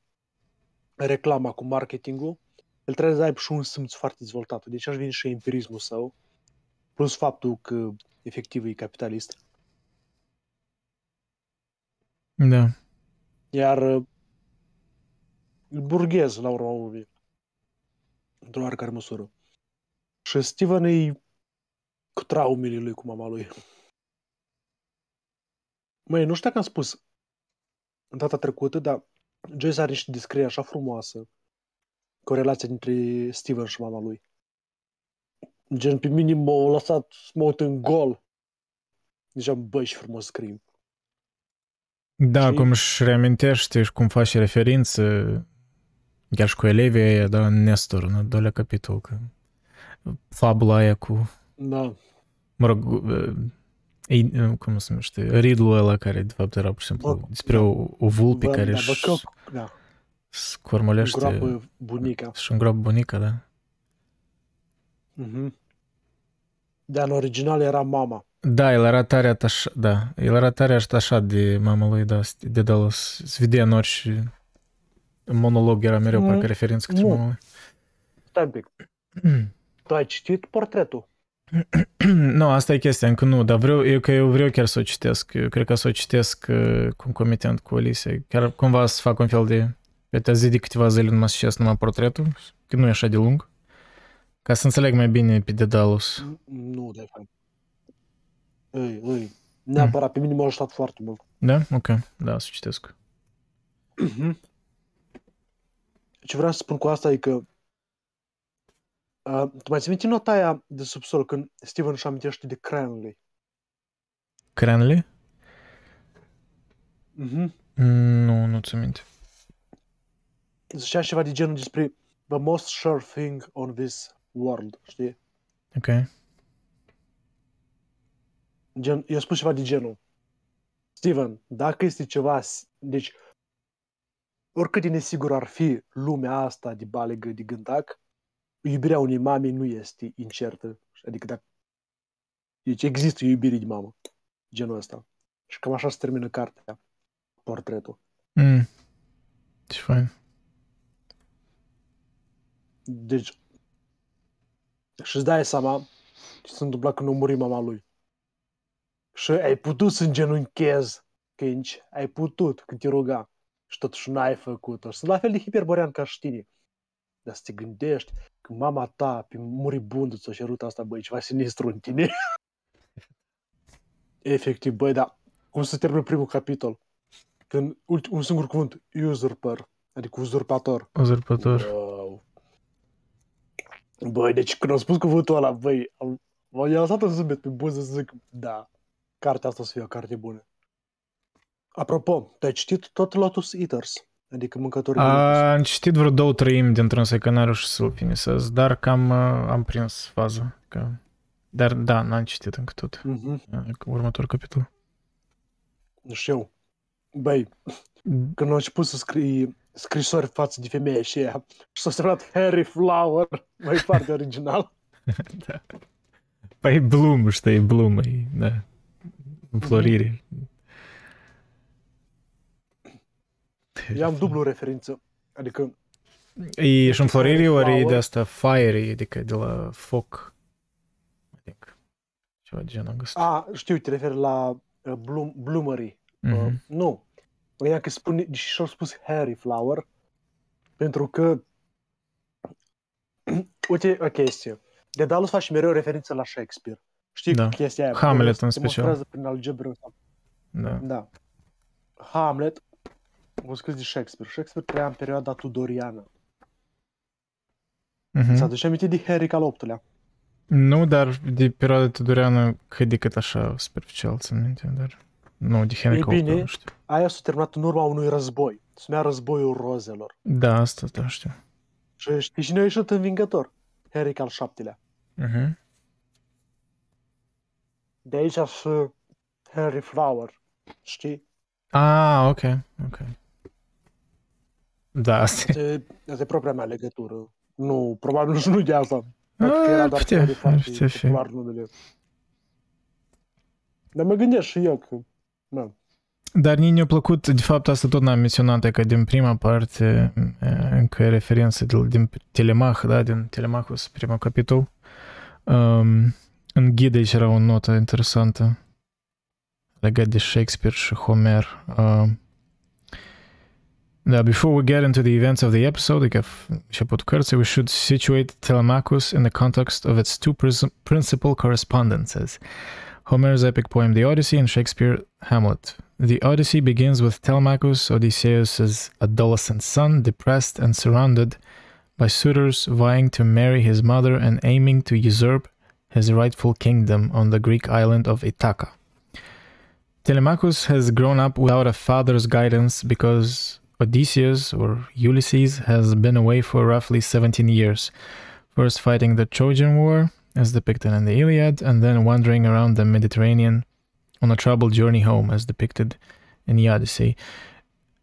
reclama, cu marketingul, el trebuie să aibă și un simț foarte dezvoltat. Deci aș vine și empirismul său, plus faptul că efectiv e capitalist. Da. Iar uh, e burghez, la urma urmei, într-o oarecare măsură. Și Steven e cu traumele lui cu mama lui. Măi, nu știu dacă am spus în data trecută, dar Joyce are niște descrieri așa frumoasă cu relația dintre Steven și mama lui. Gen, pe mine m-au lăsat să mă uit în gol. Deci am, băi, și frumos scrim. Da, Și- cum își reamintește și cum face referință da, doilea capitol, că fabula aia cu, Da. mă rog, uh, ei, cum se numește, ridul ăla care de fapt era pur și simplu despre da. o, o vulpe Bă, care da, își da. scormolește Îngroapă bunica. și îngroapă bunica, da? Mhm. Dar în original era mama. Da, el era tare atașat, da, el era tare atașat de mama lui, da, de Dallas. Se vedea în orice monolog era mereu Mm, parcă referință către nu. mama lui. Stai un pic. [CLEARS THROAT] Tu ai citit portretul? [CLEARS THROAT] nu, asta e chestia, încă nu, dar vreau, eu că eu vreau chiar să o citesc. Eu cred că să o citesc uh, concomitent cu Alicia. Chiar cumva să fac un fel de... Uite, zi de câteva zile numai să citesc numai portretul, că nu e așa de lung. Ca să înțeleg mai bine pe Dedalus. Nu, de fapt. Ei, ei. Neapărat, pe mine m-a ajutat foarte mult. Da? Ok, da, să citesc. Ce vreau să spun cu asta e că uh, tu mai ții minte nota aia de subsol când Steven își amintește de Cranley? Cranley? Mhm. Mm, Nu, nu ți minte. Zicea ceva de genul despre the most sure thing on this world, știi? Ok. Gen, eu spus ceva de genul. Steven, dacă este ceva, s- deci, oricât de nesigur ar fi lumea asta de balegă, de gândac, iubirea unei mame nu este incertă. Adică dacă deci există iubire de mamă, genul ăsta. Și cam așa se termină cartea, portretul. Mm. Ce fain. Deci, și îți dai seama ce s-a întâmplat când a murit mama lui. Și ai putut să îngenunchezi când ai putut, când te ruga. Și totuși n-ai făcut-o. Și sunt la fel de hiperborean ca și tine. Dar să te gândești că mama ta, pe muribundă, ți-a cerut asta, băi, ceva sinistru în tine. Efectiv, băi, da. Cum să termină primul capitol? Când ulti- un singur cuvânt, usurper, adică uzurpator. Uzurpător. Wow. Băi, deci când am spus cuvântul ăla, băi, am, m-am lăsat un zâmbet pe buză să zic, da, cartea asta o să fie o carte bună. Apropo, tu ai citit tot Lotus Eaters? Adică mâncătorii de lotus. A, am citit vreo două treimi dintr-un să că n-am reușit să-l finisez, dar cam uh, am prins faza. Că... Dar da, n-am citit încă tot. Mhm, Uh, Următor capitol. și eu. Băi, când am început să scrii scrisori față de femeie și ea, și s-a semnat Harry Flower, mai foarte original. [LAUGHS] da. Păi Bloom, știi, Bloom, e, da. Înflorire. Eu am dublu referință, adică E și înflorire ori e Flower. de asta fiery, adică de la foc. Adică ceva de genul ăsta. A, știu, te referi la uh, Bloom, Bloomery. Uh, Mhm. nu. Ea că spune, deși și-au spus Harry Flower, pentru că [CLEARS THROAT] uite o chestie. De Dallas face mereu referință la Shakespeare. Știi Da. chestia aia? Hamlet Se în special. demonstrează prin algebră. Da. Da. Hamlet a scris de Shakespeare. Shakespeare trăia în perioada tudoriană. Mm-hmm. Mhm. Ți aduce aminte de Henric al VIII-lea? Nu, dar de perioada tudoreană cât de cât așa superficial țin minte, dar nu, de Henry Ei Cavill, bine. nu știu. Aia s-a terminat în urma unui război. Se numea Războiul Rozelor. Da, asta da, știu. Și știi cine a ieșit învingător? Henric al VII-lea. Mhm. De aici și Henry Flower. Știi? Ah, ok, ok. Da, asta e. Asta e, asta e propria mea legătură. Nu, probabil nu nu de asta. Pentru că Ah, era ar doar putea, de ar foarte putea fi. popular numele. Dar mă gândesc și eu că... Na, Dar nici ne-a plăcut, de fapt asta tot n-am menționat, e că din prima parte, e, încă e referență de, din Telemach, da, din Telemachus, primul capitol. Um, în ghid aici era o notă interesantă legat de Shakespeare și Homer. Um, da, before we get into the events of the episode, început cărții, we should situate Telemachus in the context of its two principal correspondences. Homer's epic poem The Odyssey and Shakespeare Hamlet. The Odyssey begins with Telemachus, Odysseus' adolescent son, depressed and surrounded by suitors vying to marry his mother and aiming to usurp his rightful kingdom on the Greek island of Ithaca. Telemachus has grown up without a father's guidance because Odysseus, or Ulysses, has been away for roughly 17 years, first fighting the Trojan War, as depicted in the Iliad, and then wandering around the Mediterranean on a troubled journey home, as depicted in the Odyssey.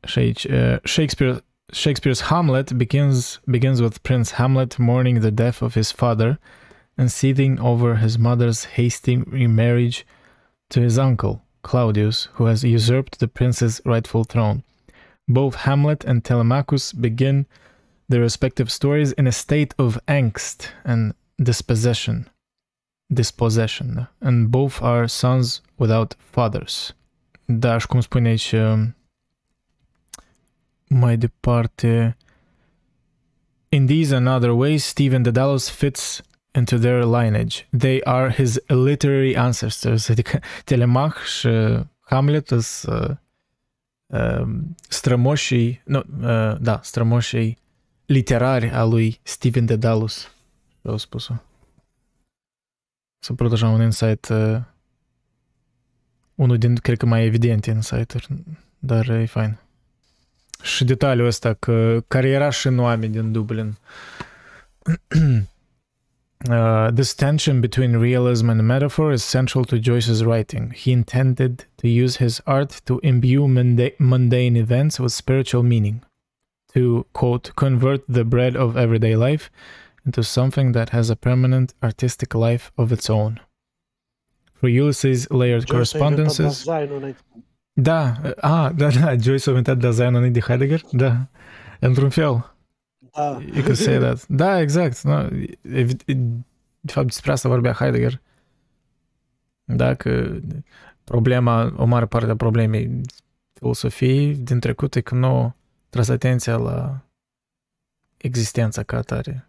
Uh, Shakespeare, Shakespeare's Hamlet begins begins with Prince Hamlet mourning the death of his father and seething over his mother's hasty remarriage to his uncle Claudius, who has usurped the prince's rightful throne. Both Hamlet and Telemachus begin their respective stories in a state of angst and dispossession. Dispossession, and both are sons without fathers. Și cum um, mai departe, in these and other ways, Stephen Dedalus fits into their lineage. They are his literary ancestors. Adică Telemach și Hamlet sunt uh, strămoșii, nu, uh, da, strămoșii literari a lui Stephen Dedalus. Au spus-o. Să proteja un insight uh, unul din, cred că mai evidente insight dar e fain. Și detaliul ăsta că, care era și în oameni din Dublin. [CLEARS THROAT] Uh, this tension between realism and metaphor is central to Joyce's writing. He intended to use his art to imbue munda- mundane events with spiritual meaning, to, quote, convert the bread of everyday life into something that has a permanent artistic life of its own. For Ulysses' layered Joyce correspondences. Da, a, [LAUGHS] da, da, Joyce a inventat designul înainte de Heidegger? Da, într-un fel. Da. You could say that. Da, exact. No, evi- de fapt, despre asta vorbea Heidegger. Dacă problema, o mare parte a problemei filosofiei din trecut e că nu tras atenția la existența ca atare,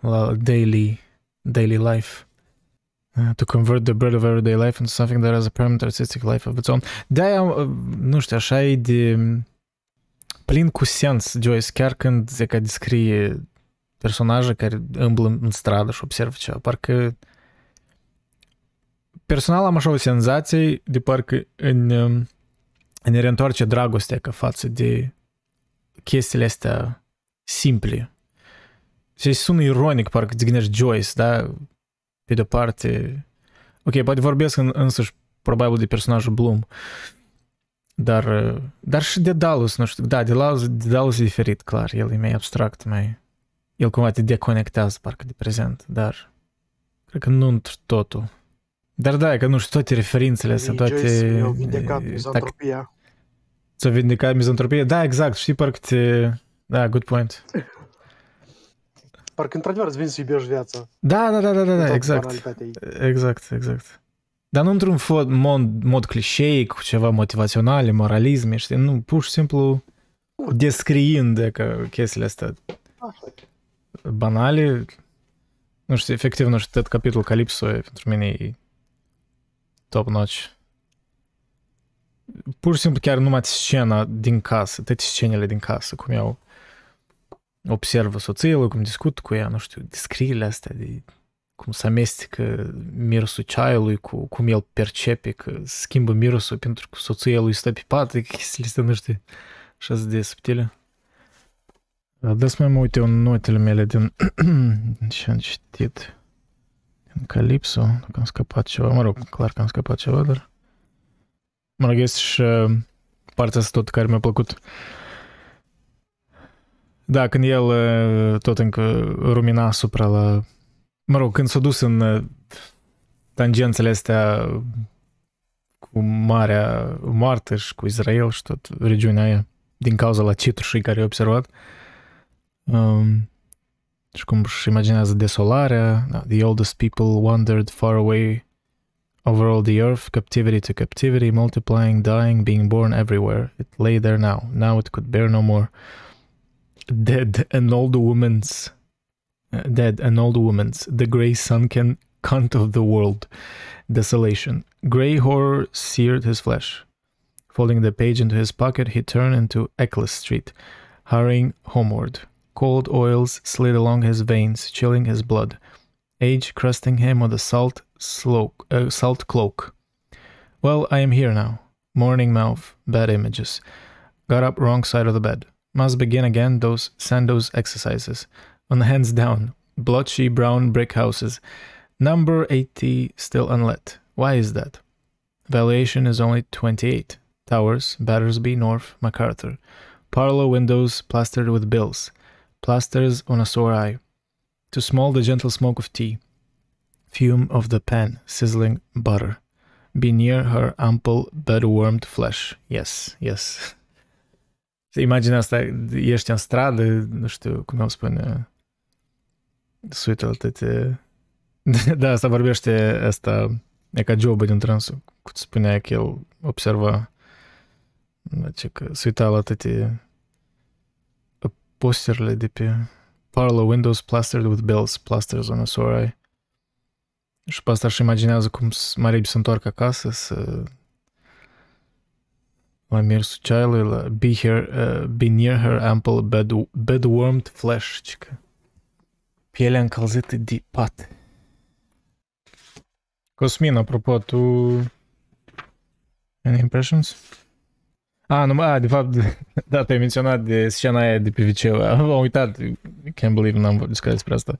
la daily, daily life. Uh, to convert the bread of everyday life into something that has a permanent artistic life of its own. De-aia, uh, nu știu, așa e de plin cu sens Joyce, chiar când zic că descrie personaje care îmblă în stradă și observă ceva. Parcă personal am așa o senzație de parcă în, um, ne reîntoarce dragostea ca față de chestiile astea simple. Și sună ironic, parcă îți gândești Joyce, da? Pe de-o parte... Ok, poate vorbesc în, însăși probabil de personajul Bloom, dar, uh, dar și de Dallas, nu știu, da, de Dallas, de Dallas e diferit, clar, el e mai abstract, mai... El cumva te deconectează parcă de prezent, dar cred că nu într totul. Dar da, că nu știu, toate referințele astea, toate... Joyce mi-au vindecat eh, mizantropia. Ți-a vindecat mizantropia? Da, exact, știi, parcă te... Da, good point. Parcă într-adevăr îți vin să iubești viața. Da, da, da, da, da, În da toată exact. banalitatea ei. Exact, exact. Dar nu într-un mod, mod, mod clișeic, cu ceva motivațional, moralism, știi? Nu, pur și simplu descriind că chestiile astea Așa. banale. Nu știu, efectiv, nu știu, tot capitolul Calypso e, pentru mine e top notch. Pur și simplu chiar numai scena din casă, toate scenele din casă, cum eu observă soția lui, cum discut cu ea, nu știu, descrierile astea de cum se amestecă mirosul ceaiului cu cum el percepe că schimbă mirosul pentru că soția lui stă pe pat, e chestiile astea, nu știu, așa de subtile. Da, să mai mă uite în notele mele din [CLEARS THROAT] ce am citit. Din Calypso, dacă am scăpat ceva, mă rog, clar că am scăpat ceva, dar mă rog, este și uh, partea asta tot care mi-a plăcut. Da, când el uh, tot încă rumina asupra la... Mă rog, când s-a dus în uh, tangențele astea cu Marea Moartă și cu Israel și tot regiunea aia, din cauza la citrușii care i-a observat, um, și cum își imaginează desolarea, da, the oldest people wandered far away over all the earth, captivity to captivity, multiplying, dying, being born everywhere. It lay there now. Now it could bear no more. Dead an old woman's, uh, dead an old woman's, the grey sunken cunt of the world, desolation. Grey horror seared his flesh. Folding the page into his pocket, he turned into Eccles Street, hurrying homeward. Cold oils slid along his veins, chilling his blood. Age crusting him with a salt, uh, salt cloak. Well, I am here now. Morning mouth, bad images. Got up wrong side of the bed. Must begin again those Sandoz exercises. On hands down, blotchy brown brick houses. Number 80 still unlet. Why is that? Valuation is only 28. Towers, Battersby, North, MacArthur. Parlor windows plastered with bills. Plasters on a sore eye. Too small the gentle smoke of tea. Fume of the pan, sizzling butter. Be near her ample bed-warmed flesh. Yes, yes. Imaginea asta, ești în stradă, nu știu cum îmi spune, se uită la toate... [LAUGHS] Da, asta vorbește asta, e ca Job din trânsul, cum spunea că el observa, ce că se uita la toate posterele de pe parlor windows plastered with bills, plasters on a sore eye. Și pe asta își imaginează cum mai repede să întoarcă acasă, să la mirsul ceaiului, la be, here, uh, be near her ample bed, bed warmed flesh, cică. Pielea încălzită de pat. Cosmin, apropo, tu... Any impressions? A, nu, a, de fapt, [LAUGHS] da, te-ai menționat de scena aia de pe viceu. Am uitat, can't believe n-am discutat despre asta.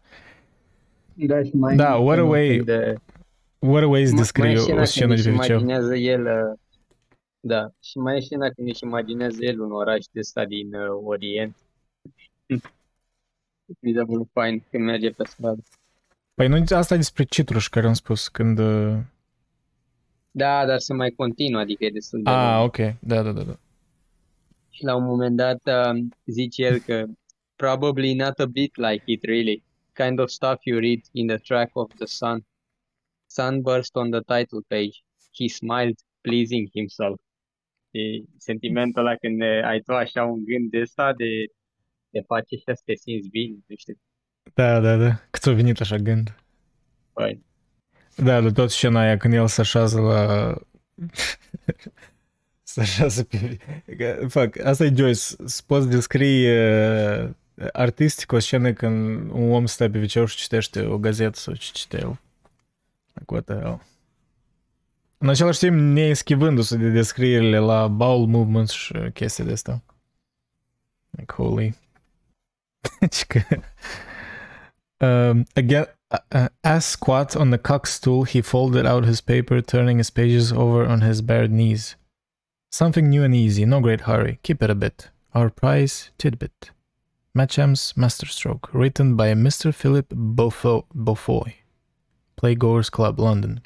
Da, și mai Da, what a un way- pic De, What a way să mai descrie e o scena scenă când de pe își viceu. imaginează el, uh, da, și mai e scena când își imaginează el un oraș de ăsta din uh, Orient. Mi s-a părut fain când merge pe stradă. Păi nu asta e despre citruș care am spus când... uh, Da, dar se mai continuă, adică e destul de Ah, lung. ok. Da, da, da, da. Și la un moment dat um, zice el că probably not a bit like it really. Kind of stuff you read in the track of the sun. Sunburst on the title page. He smiled, pleasing himself. E sentimentul ăla când eh, ai tu așa un gând de ăsta de te face și să te simți bine, nu știu. Da, da, da. Cât a venit așa gând. Păi, Da, de tot scena aia când el se așează la... [LAUGHS] se așează pe... Că, Fac, asta e Joyce. Să poți descrii uh, artistic o scenă când un om stă pe viceu și citește o gazetă sau ce cite el. Like, what the hell. În același timp, neeschivându-se de descrierile la bowel movements și chestii de astea. Like, holy. [LAUGHS] Um, again, uh, as squat on the cock stool, he folded out his paper, turning his pages over on his bared knees. Something new and easy, no great hurry. Keep it a bit. Our prize tidbit. Matcham's Masterstroke, written by Mr. Philip Beaufo- Beaufoy, Playgoers Club, London.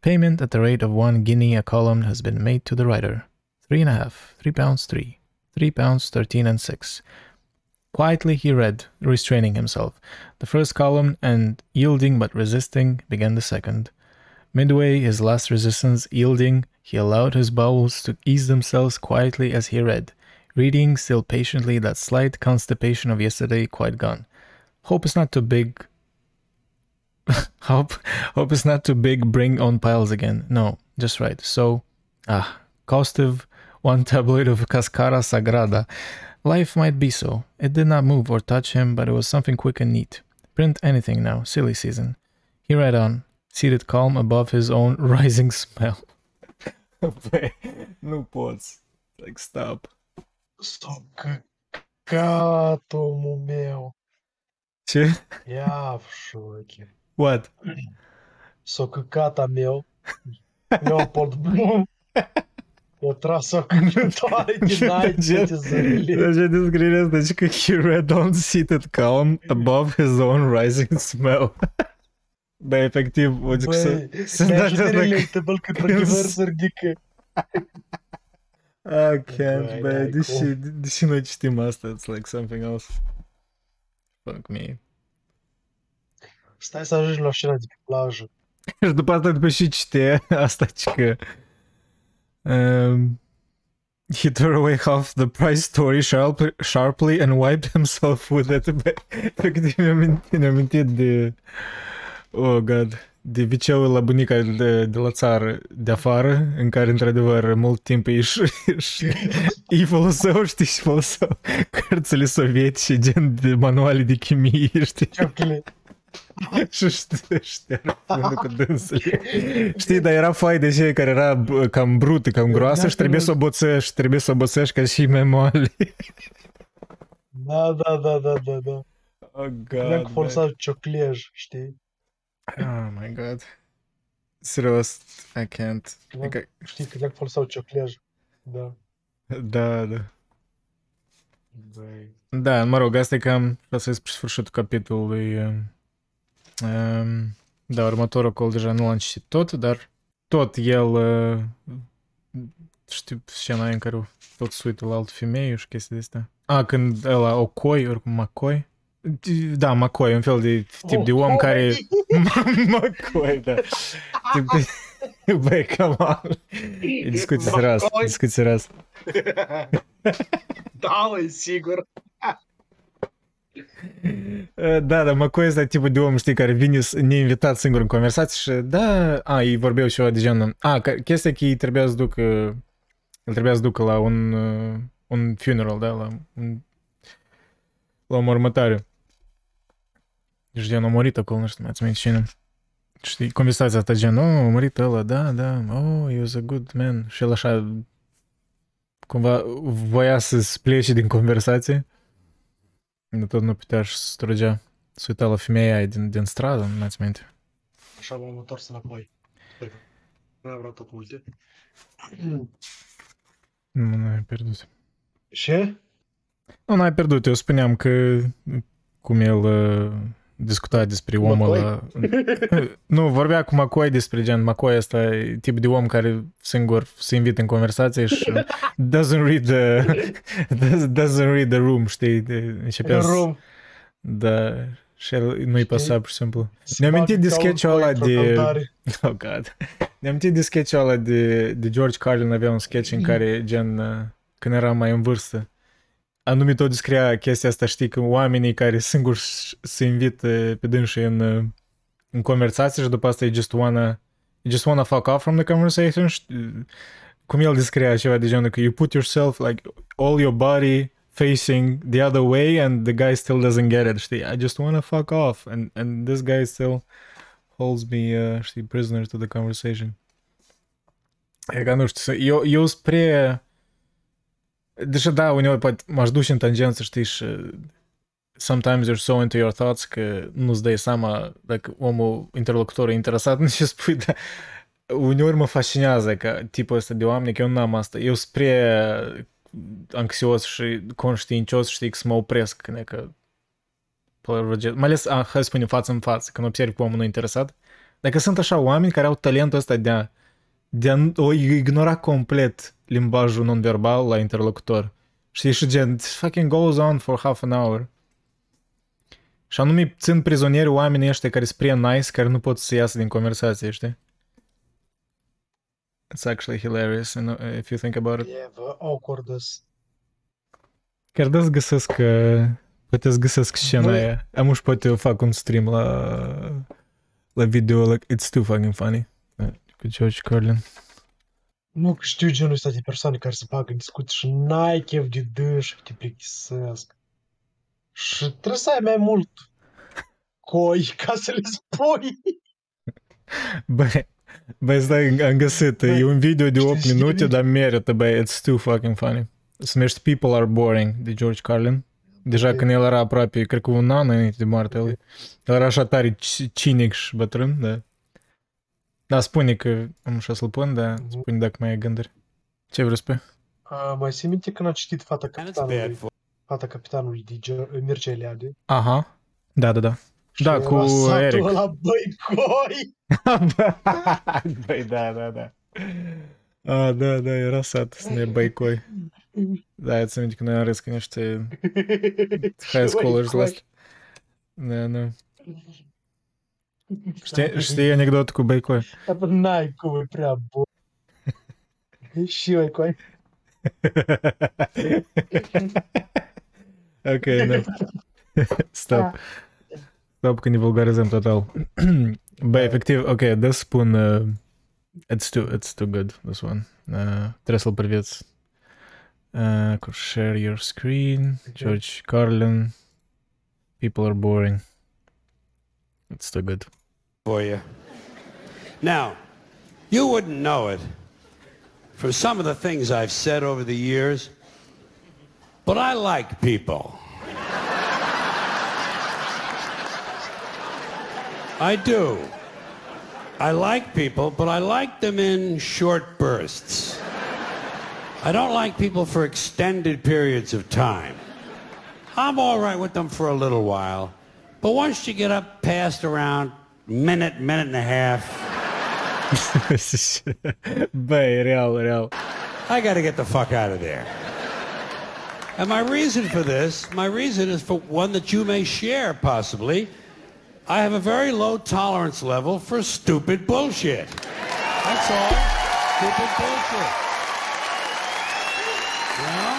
Payment at the rate of one guinea a column has been made to the writer. Three and a half, three pounds three, three pounds thirteen and six. Quietly he read, restraining himself. The first column, and yielding but resisting, began the second. Midway, his last resistance yielding, he allowed his bowels to ease themselves quietly as he read, reading still patiently that slight constipation of yesterday quite gone. Hope is not too big. [LAUGHS] hope, hope is not too big. Bring on piles again. No, just right. So, ah, costive, one [LAUGHS] tabloid of Cascara Sagrada. Life might be so. It did not move or touch him, but it was something quick and neat. Print anything now, silly season. He read on, seated calm above his own [LAUGHS] rising smell. [LAUGHS] no poți. Like, stop. S-o căcat, omul meu. Ce? Ia v șoche. What? S-o căcat a meu. Leopold Bloom. O tras-o cântătoare [LAUGHS] din aici ce zările. Deci descrierea asta, deci că he read on seated calm above his own rising smell. [LAUGHS] Da, efectiv, o zic [LAUGHS] să... Băi, să mi-a dați ajută asta- relatable că într-adevăr să ridică. I can't, Băi, bă, n-ai deși, cum. deși noi citim asta, it's like something else. Fuck me. Stai să ajungi la scena de pe plajă. Și după asta, după și cite asta, ci că... Um, he tore away half the prize story sharp, sharply and wiped himself with it. [LAUGHS] Bă, Efectiv, mi-am amintit, mi-am amintit de... Oh, God. De viceul la bunica de, de la țară de afară, în care, într-adevăr, mult timp își, își, [LAUGHS] îi foloseau, știi, și foloseau cărțile sovietice, gen de manuale de chimie, știi? [LAUGHS] Ciocule. și șt- șterg până cu dânsele. Știi, dar era foaie de aceea care era bă, cam brută, cam groasă și trebuie să o boțești, trebuie să o boțești ca și mai moale. [LAUGHS] Da, da, da, da, da, da. Oh, Credeam că God, folosea cioclej, știi? man. Oh, my God. Serios, I can't. Adică, Știi, credeam că foloseau cioclej. Da. da, da. Băi. Da, mă rog, asta e cam, asta e spre sfârșitul capitolului. Um, um, Da, următorul acolo deja nu l-am citit tot, dar tot el, uh, știu scena aia în care tot se uită la altă femeie și chestii de astea. A, când ăla, Ocoi, oricum Macoi. Da, Macoi, un fel de tip de om care... [LAUGHS] Macoi, da. Tip de... [LAUGHS] Băi, come on. E discuție serioasă, Macoi. discuție serioasă. [LAUGHS] Da, măi, sigur. Uh, [LAUGHS] Da, da, McCoy este tipul de om, știi, care vine s- neinvitat singur în conversații și da, a, ei vorbeau ceva de genul, a, că, chestia că ei trebuia să ducă, el trebuia să ducă la un, uh, un funeral, da, la un, la o mormântare. Și gen, a murit acolo, nu știu, mai ți cine. Știi, conversația asta gen, oh, a murit ăla, da, da, oh, he was a good man. Și el așa, cumva, voia să plece din conversație. Dar tot nu putea și să trăgea. Se uita la femeia aia din, din stradă, nu mai minte. Așa m-am întors înapoi. Sper că Nu am vrut tot multe. Nu, nu ai pierdut. Ce? Nu, n-ai pierdut. Eu spuneam că cum el uh, discuta despre omul McCoy? ăla. nu, vorbea cu McCoy despre gen, McCoy ăsta e tip de om care singur se invită în conversație și doesn't read the, [LAUGHS] doesn't read the room, știi? De, începea să- Rom. Da, și el nu-i Știi? păsa pur și simplu. Se Ne-am amintit bate de ca un sketch-ul ăla coi într-o de- căutare. [LAUGHS] Oh, God. Ne-am amintit de sketch-ul ăla de, de George Carlin, avea un sketch în care, gen, uh, când era mai în vârstă, anume tot descria chestia asta, știi, că oamenii care singuri s- se invită pe dânsii în, uh, în conversație și după asta e just wanna, you just wanna fuck off from the conversation. știi? Cum el descria ceva de genul că you put yourself, like, all your body facing the other way and the guy still doesn't get it, știi? I just wanna fuck off and, and this guy still holds me, uh, știi, prisoner to the conversation. E ca, nu știu, eu, eu spre... Deși da, uneori poate m-aș duce în tangență, știi, și sometimes you're so into your thoughts că nu-ți dai seama dacă omul, interlocutorul e interesat în ce spui, dar uneori mă fascinează că tipul ăsta de oameni, că eu n-am asta. Eu spre anxios și conștiincios, știi, că să mă opresc, că, că mai ales, a, hai să spunem față în față, când observi că omul nu e interesat. Dacă sunt așa oameni care au talentul ăsta de a, de a o ignora complet limbajul non-verbal la interlocutor. Știi, și gen, it fucking goes on for half an hour. Și anume țin prizonieri oamenii ăștia care sunt prea nice, care nu pot să iasă din conversație, știi? It's actually hilarious and, uh, if you think about it. E, bă, awkward as. Chiar da găsesc că poate să găsesc scena Băi. aia. Am și poate eu fac un stream la la video, like, it's too fucking funny. Da, Cu George Carlin. Nu că știu genul ăsta de persoane care se bagă în discuții și n-ai chef de dâși, te plictisesc. Și trebuie să ai mai mult coi ca să le spui. [LAUGHS] Băi, băi, stai, am găsit. Băi, E un video de 8 știi minute, ce- dar merită, băi, it's too fucking funny. Se numește People Are Boring, de George Carlin. Deja Ok. când el era aproape, cred că un an înainte de moartea lui. El era așa tare ci- cinic și bătrân, da. Da, spune că am așa să-l pun, da, Mhm. spune dacă mai ai gânduri. Ce vrei să spui? A, mai ții minte când am citit Fata And it's bad Capitanului, for Fata Capitanului de Ge- Mircea Eliade? Aha. Da, da, da. Și Da, era cu satul Eric. ăla, băi, coi! [LAUGHS] Băi, da, da, da. A, da, da, era sat să ne băicoi. Da, îți aminte că noi am râs ca niște [LAUGHS] high schoolers la asta. Da, da. Știi, știi anecdotă cu băicoi? Dar bă, n-ai cum, e prea bun. Și eu, coi. ok, da. Stop. Stop că ne vulgarizăm total. Băi, efectiv, ok, da spun... Uh, it's, too, it's too good, this one. Uh, trebuie să-l priviți. Uh, cu share your screen. George Carlin. People are boring. It's too good. for you. Now, you wouldn't know it from some of the things I've said over the years, but I like people. I do. I like people, but I like them in short bursts. I don't like people for extended periods of time. I'm all right with them for a little while, but once you get up past around minute, minute and a half, [LAUGHS] Băi, real, real. I got to get the fuck out of there. And my reason for this, my reason is for one that you may share possibly. I have a very low tolerance level for stupid bullshit. That's all. Stupid bullshit. You know?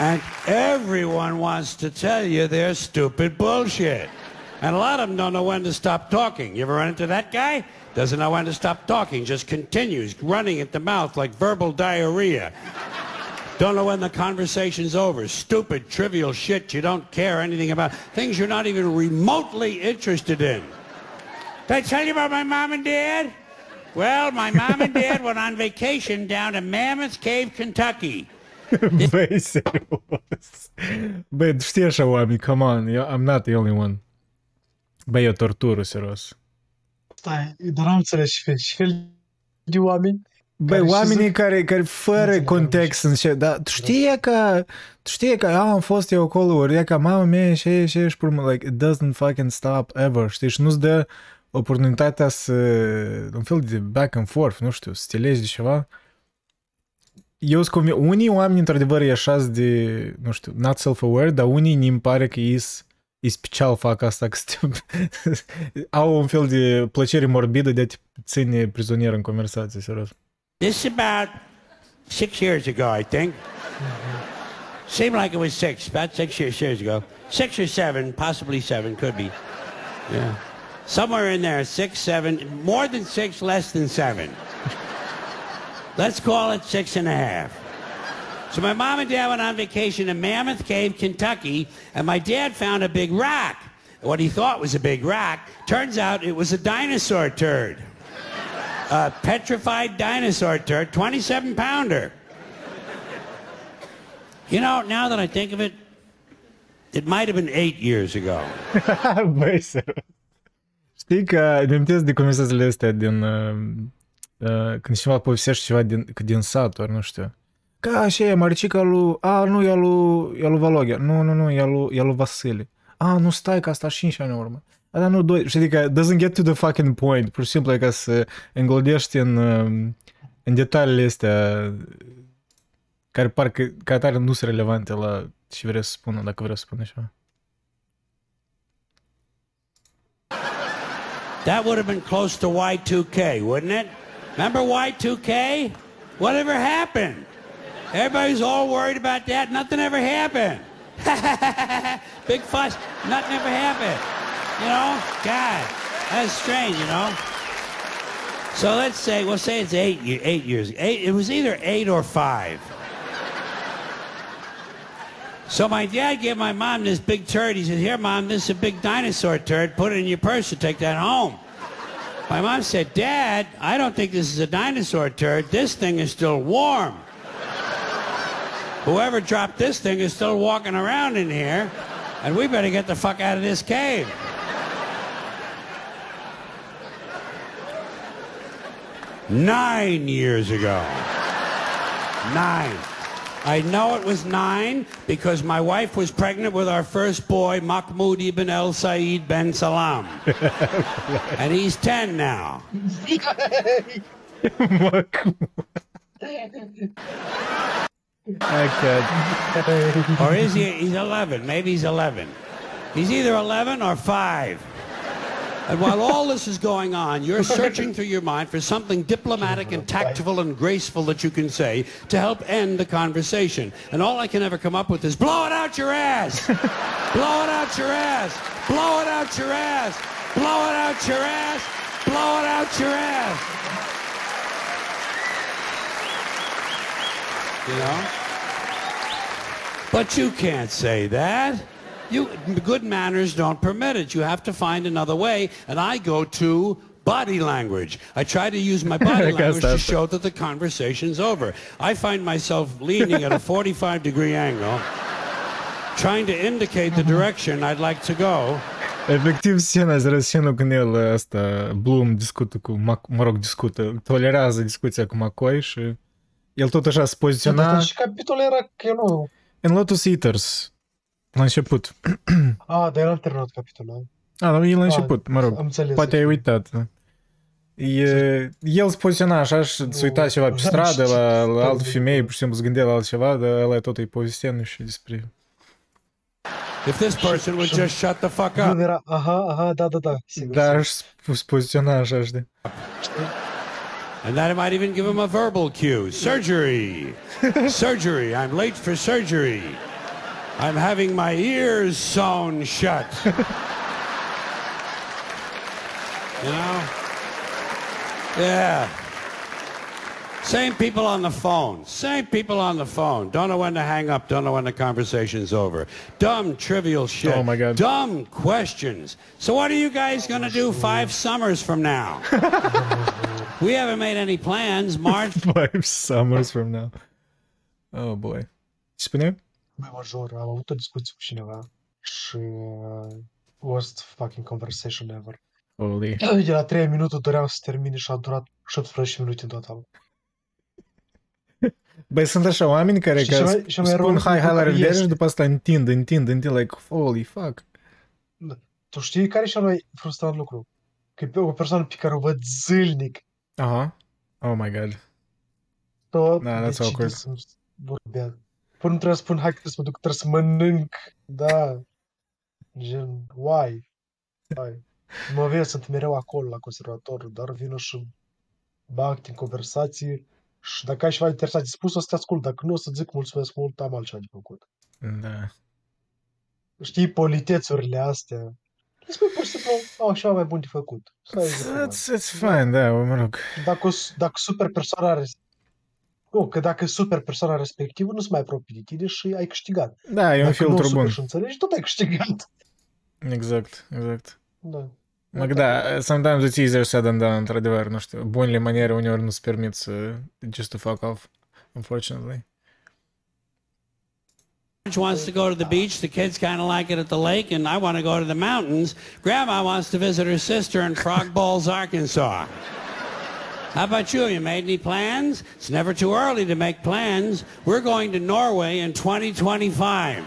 And everyone wants to tell you their stupid bullshit. And a lot of them don't know when to stop talking. You ever run into that guy? Doesn't know when to stop talking, just continues running at the mouth like verbal diarrhea. Don't know when the conversation's over. Stupid, trivial shit you don't care anything about. Things you're not even remotely interested in. Did I tell you about my mom and dad? Well, my mom and dad went on vacation down to Mammoth Cave, Kentucky. [LAUGHS] Băi, serios. Băi, știi așa oameni, come on, eu, I'm not the only one. Băi, e o tortură, serios. Stai, dar am înțeles și fel, și fel de oameni Băi, Care și oamenii zic- care, care fără înțeleg context sunt ce, dar tu știi că, tu știi că a, am fost eu acolo, ori e ca mama mea și e și e și pe urmă, like, it doesn't fucking stop ever, știi, și nu-ți dă oportunitatea să, un fel de back and forth, nu știu, să te legi de ceva. Eu sunt convins, unii oameni într-adevăr e așa de, nu știu, not self-aware, dar unii mi pare că îi special fac asta, că [LAUGHS] au un fel de plăcere morbidă de a te ține prizonier în conversație, serios. This is about six years ago, I think. Seemed like it was six, about six years, years ago. Six or seven, possibly seven, could be. Yeah. Somewhere in there, six, seven, more than six, less than seven. Let's call it six and a half. So my mom and dad went on vacation in Mammoth Cave, Kentucky, and my dad found a big rock. What he thought was a big rock, turns out it was a dinosaur turd. A petrified dinosaur turd, 27 pounder. You know, now that I think of it, it might have been eight years ago. Băi. Știi că îmi de conversațiile astea din... Uh, uh, când cineva povestește ceva din, că din sat, ori nu știu. Că așa e, Maricica lui... A, nu, e lui, e lui Valoghe. Nu, nu, nu, e lui, e lui Vasile. A, nu stai, că asta 5 ani în urmă. A, dar nu, doi. Știi că doesn't get to the fucking point. Pur și simplu e ca să înglodești în, uh, în detaliile astea care parcă ca atare nu sunt relevante la ce vrea să spună, dacă vrea să spună ceva. That would have been close to Y2K, wouldn't it? Remember Y2K? Whatever happened? Everybody's all worried about that. Nothing ever happened. [LAUGHS] Big fuss. Nothing ever happened. You know? God, that's strange, you know? So let's say, we'll say it's eight, eight years. Eight, it was either eight or five. So my dad gave my mom this big turd. He said, Here, mom, this is a big dinosaur turd. Put it in your purse and take that home. My mom said, Dad, I don't think this is a dinosaur turd. This thing is still warm. Whoever dropped this thing is still walking around in here, and we better get the fuck out of this cave. Nine years ago. Nine. I know it was nine because my wife was pregnant with our first boy, Mahmoud ibn El Said ben Salam. [LAUGHS] and he's 10 now. Mă, cum? I can't. Or is he? He's 11. Maybe he's 11. He's either 11 or 5. And while all this is going on, you're searching through your mind for something diplomatic and tactful and graceful that you can say to help end the conversation. And all I can ever come up with is blow it out your ass. blow it out your ass. Blow it out your ass. Blow it out your ass. Blow it out your ass. You know? But you can't say that. You, good manners don't permit it. You have to find another way. And I go to body language. I try to use my [LAUGHS] body language to show that the conversation's over. I find myself leaning at a [LAUGHS] 45 degree angle, trying to indicate the uh-huh. direction I'd like to go. Efectiv, scena, zero scena când el ăsta, Bloom discută cu, Mac, mă rog, discută, tolerează discuția cu McCoy și el tot așa se Da, poziționa dar și capitolul era că eu nu... în Lotus Eaters, la început. A, dar era terminat capitolul. A, dar e la A, început, mă rog. Am înțeles. Poate ai uitat. E, el se poziționa așa și se uita ceva pe stradă la, la altă femeie, pur și simplu se gândea la altceva, dar ăla tot îi povestea și despre... If this person would just shut the fuck Nu up. era, aha, aha, da, da, da, sigur. Dar și se poziționa așa, știi? And that might even give him a verbal cue. Surgery. [LAUGHS] surgery. I'm late for surgery. I'm having my ears sewn shut. [LAUGHS] you know? Yeah. Same people on the phone. Same people on the phone. Don't know when to hang up. Don't know when the conversation's over. Dumb, trivial shit. Oh, my God. Dumb questions. So what are you guys going to do five summers from now? [LAUGHS] we haven't made any plans. March. [LAUGHS] Five summers from now. Oh boy. Spune? Băi, major, am avut o discuție cu cineva și uh, worst fucking conversation ever. Holy. De la 3 minute doream să termine și a durat 17 minute în total. Băi, sunt așa oameni care Și că cel mai- cel mai rău spun hai, hai la lucru revedere este- și după asta întind, întind, întind, like, holy fuck. Tu știi care e cel mai frustrant lucru? Că e pe o persoană pe care o văd zilnic Aha. Oh my god. tot Da, that's decide awkward. să vorbea. Până nu trebuie să spun, hai că trebuie să mă duc, trebuie să mănânc. Da. Gen, why? Why? Mă vezi, sunt mereu acolo la conservator, dar vină și bag în conversații și dacă ai ceva interesant de spus, o să te ascult. Dacă nu, o să zic mulțumesc mult, am altceva de făcut. Da. Știi, politețurile astea. Le spui pur și simplu, au așa mai bun de făcut. Să ai de făcut. It's, it's fine, da, mă rog. Dacă, o s- dacă super persoana res- nu, că dacă super persoana respectivă nu se mai apropie de tine și ai câștigat. Da, e un Dacă nu o filtru super bun. și înțelegi, tot ai câștigat. Exact, exact. Da. Mă, da, sometimes it's easier said than done, într-adevăr, nu știu. Bunele maniere uneori nu-ți permit să just to fuck off, unfortunately. wants to go to the beach. The kids kind of like it at the lake, and I want to go to the mountains. Grandma wants to visit her sister in Frog Balls, Arkansas. How about you? Have you made any plans? It's never too early to make plans. We're going to Norway in 2025.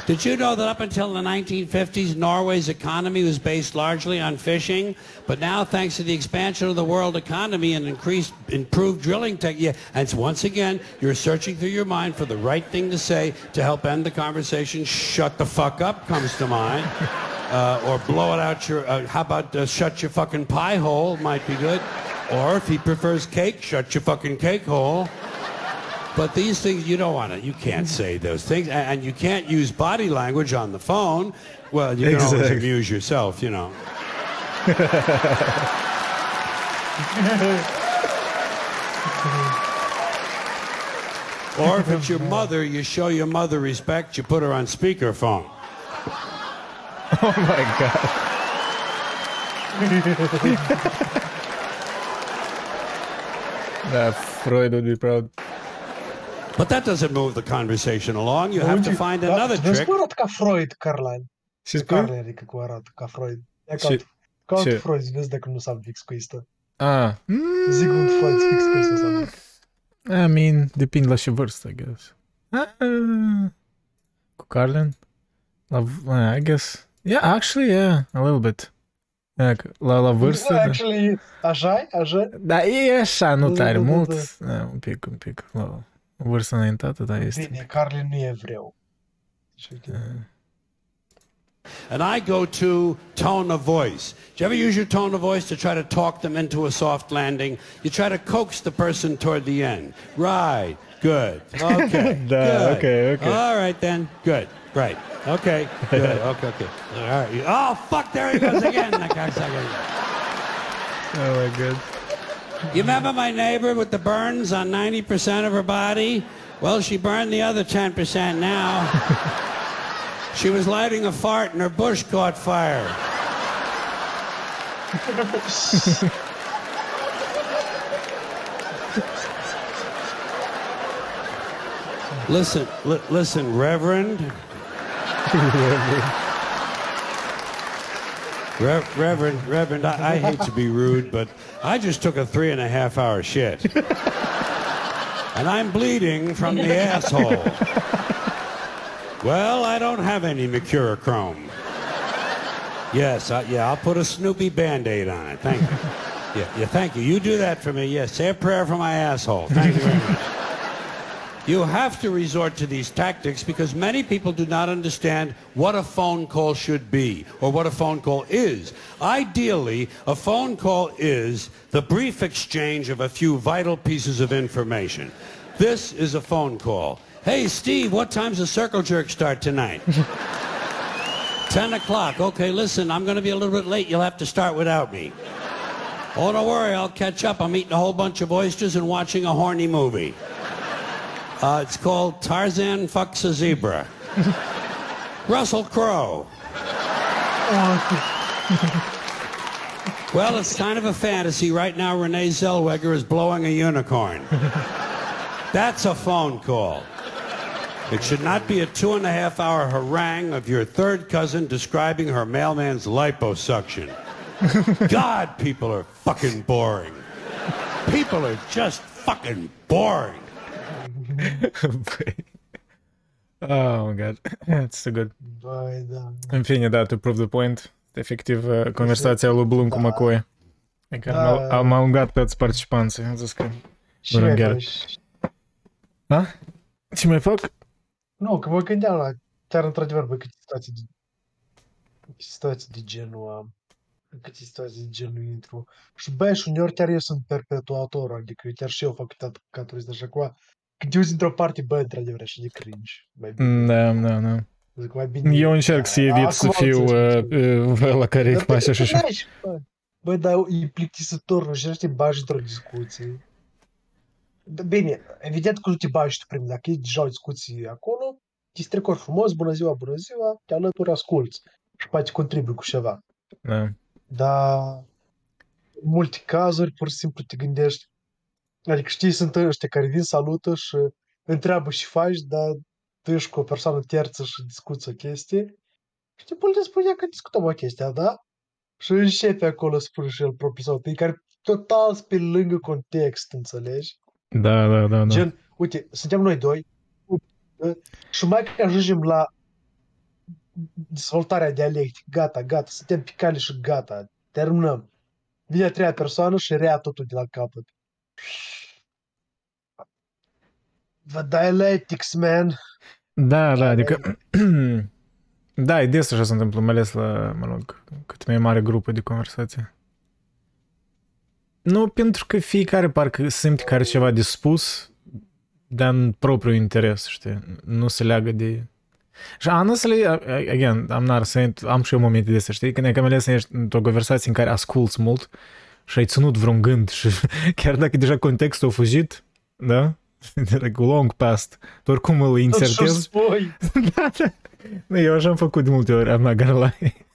[LAUGHS] Did you know that up until the 1950s, Norway's economy was based largely on fishing? But now, thanks to the expansion of the world economy and increased, improved drilling tech, yeah, and once again, you're searching through your mind for the right thing to say to help end the conversation. Shut the fuck up comes to mind. [LAUGHS] Uh, or blow it out your, uh, how about uh, shut your fucking pie hole might be good. Or if he prefers cake, shut your fucking cake hole. But these things, you don't want to, you can't say those things. And, and you can't use body language on the phone. Well, you can always amuse yourself, you know. [LAUGHS] or if it's your mother, you show your mother respect, you put her on speakerphone. Oh my god. [LAUGHS] da, Freud would be proud. But that doesn't move the conversation along. You have to find another da, trick. Nu arată ca Freud, Carline. Și spui? Carline, adică cum arată ca Freud. E ca, Ce- ca alt? Freud, vezi dacă nu s-am fix cu asta. Ah. Sigmund Freud, fix cu asta s-am I mean, depinde la ce vârstă, I guess. Ah, cu Carlin? La, v- uh, I guess. Yeah, actually, yeah, a little bit. Yeah, că la, la vârstă, da. Actually, așa așa Da, e așa, nu tare Da, da, da, mult. Da, un pic, un pic. La o vârstă înaintată, da, este. Bine, Carlin nu e evreu. And I go to tone of voice. Do you ever use your tone of voice to try to talk them into a soft landing? You try to coax the person toward the end. Right. Good. [LAUGHS] Okay. Da, good. okay, okay. All right then. Good. Right. Okay. Good. [LAUGHS] Okay. Okay. All right. Oh fuck! There he goes again. That cocksucker. Oh my god. You remember my neighbor with the burns on 90% of her body? Well, she burned the other 10% now. [LAUGHS] she was lighting a fart and her bush caught fire. [LAUGHS] listen, li- listen, Reverend. [LAUGHS] Re- Reverend, Reverend, I, I hate to be rude, but I just took a three and a half hour shit. and I'm bleeding from the asshole. Well, I don't have any mercurochrome. Yes, I, yeah, I'll put a Snoopy Band-Aid on it. Thank you. Yeah, yeah, thank you. You do that for me. Yes, say a prayer for my asshole. Thank you very much. You have to resort to these tactics because many people do not understand what a phone call should be or what a phone call is. Ideally, a phone call is the brief exchange of a few vital pieces of information. This is a phone call. Hey, Steve, what time's the circle jerk start tonight? [LAUGHS] 10 o'clock. Okay, listen, I'm going to be a little bit late. You'll have to start without me. Oh, don't worry, I'll catch up. I'm eating a whole bunch of oysters and watching a horny movie. Uh, it's called Tarzan Fucks a Zebra. [LAUGHS] Russell Crowe. Well, it's kind of a fantasy. Right now, Renee Zellweger is blowing a unicorn. [LAUGHS] That's a phone call. It should not be a two and a half hour harangue of your third cousin describing her mailman's liposuction. [LAUGHS] God, people are fucking boring. People are just fucking boring. [LAUGHS] Băi. oh my god. It's so good. Băi, da. În fine, da, to prove the point. Efectiv, uh, conversația lui Blum cu Da. McCoy. În care Da. am, am alungat pe toți participanții. Am zis că... Și Bună, mai Gheară. băi, și- Da? Ce mai fac? Nu, că mă gândeam la, chiar într-adevăr, băi, câte situații de, câte situații de genul am. În câte situații de genul intru. Și băi, și uneori chiar eu sunt perpetuator, adică chiar și eu fac toată păcatul ăsta și acum, când eu zic într-o parte, bă, într-adevăr, așa de cringe. Mai bine, Da, da, da. zic, mai bine. Eu încerc da, să evit să acum fiu înțelegi, uh, uh, la care Dar îi face așa și... da, și, bă, Bă, dar e plictisitor, nu știi, te bagi într-o discuție. Da, Bine, evident că nu te bagi tu primul. Dacă e deja o discuție acolo, te strecori frumos, bună ziua, bună ziua, te alături, asculți și poate contribui cu ceva. Da. Dar în multe cazuri, pur și simplu te gândești, adică știi, sunt ăștia care vin, salută și întreabă și faci, dar tu ești cu o persoană terță și discuți o chestie și te pune spune că discutăm o chestie, da? Și începe acolo, spune și el propriul său, tăi, care total pe lângă context, înțelegi? Da, da, da, da. Gen, uite, suntem noi doi și mai că ajungem la dezvoltarea dialectică, gata, gata, suntem pe cale și gata, terminăm. Vine a treia persoană și rea totul de la capăt. The dialectics, man. Da, da, adică... [CLEARS THROAT] da, e des așa se întâmplă, mai ales la, mă rog, cât mai mare grupă de conversație. Nu, pentru că fiecare parcă simte că are ceva de spus, dar în propriul interes, știi? Nu se leagă de... Și honestly, again, I'm not saying, am și eu momente de astea, știi? Când e mai ales ești într-o conversație în care asculți mult și ai ținut vreun gând și [LAUGHS] chiar dacă deja contextul a fugit, da? [LAUGHS] Like long past, tu oricum îl Tot ce-o insertezi spui. [LAUGHS] da, da. Nu, eu așa am făcut de multe ori, am not gonna lie.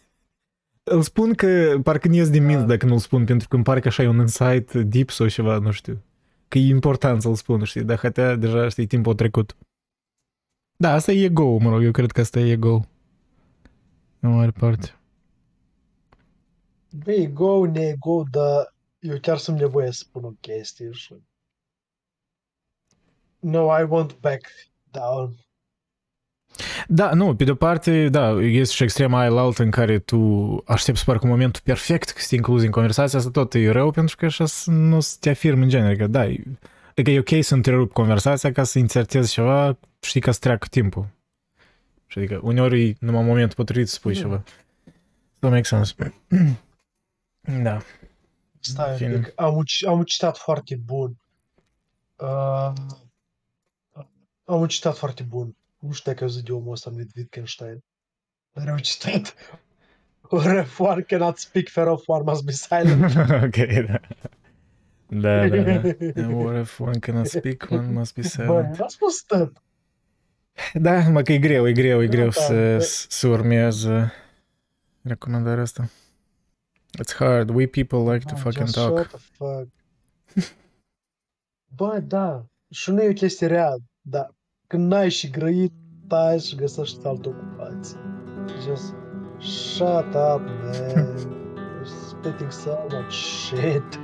Îl spun că parcă nu ies din minți Da. dacă nu-l spun, pentru că îmi pare că așa e un insight deep sau ceva, nu știu. Că e important să-l spun, știi, dar hatea deja, știi, timpul a trecut. Da, asta e ego mă rog, eu cred că asta e ego În mare parte. Băi, go, nego, dar eu chiar sunt nevoie să spun o chestie și... No, I want back down. Da, nu, pe de-o parte, da, este și extrema aia la altă în care tu aștepți parcă momentul perfect că să te incluzi în conversația asta, tot e rău pentru că așa să nu să te afirmi în genere, că da, e- adică e ok să întrerup conversația ca să insertezi ceva, știi ca să treacă timpul. Și adică uneori e numai momentul potrivit să spui Mm. ceva. That makes sense. [CLEARS THROAT] da. Stai un Fine. pic, am un, ci- am un citat foarte bun. Uh, am un citat foarte bun. Nu știu dacă ai auzit de omul ăsta numit Wittgenstein. Dar e un citat. Or if one cannot speak, fair of one must be silent. [LAUGHS] ok, da. Da, da, da. And what if one cannot speak, one must be Bă, silent. n-a spus tot. Da, mă că e greu, e greu, e Da, greu da, să, da. să urmez uh, recomandarea asta. It's hard. We people like to Ah, fucking talk. Shut the fuck. Bă, da. Și nu e o chestie rea, dar când n-ai și grăit, tai și găsești altă ocupație. Just shut up, man. You're spitting so much shit.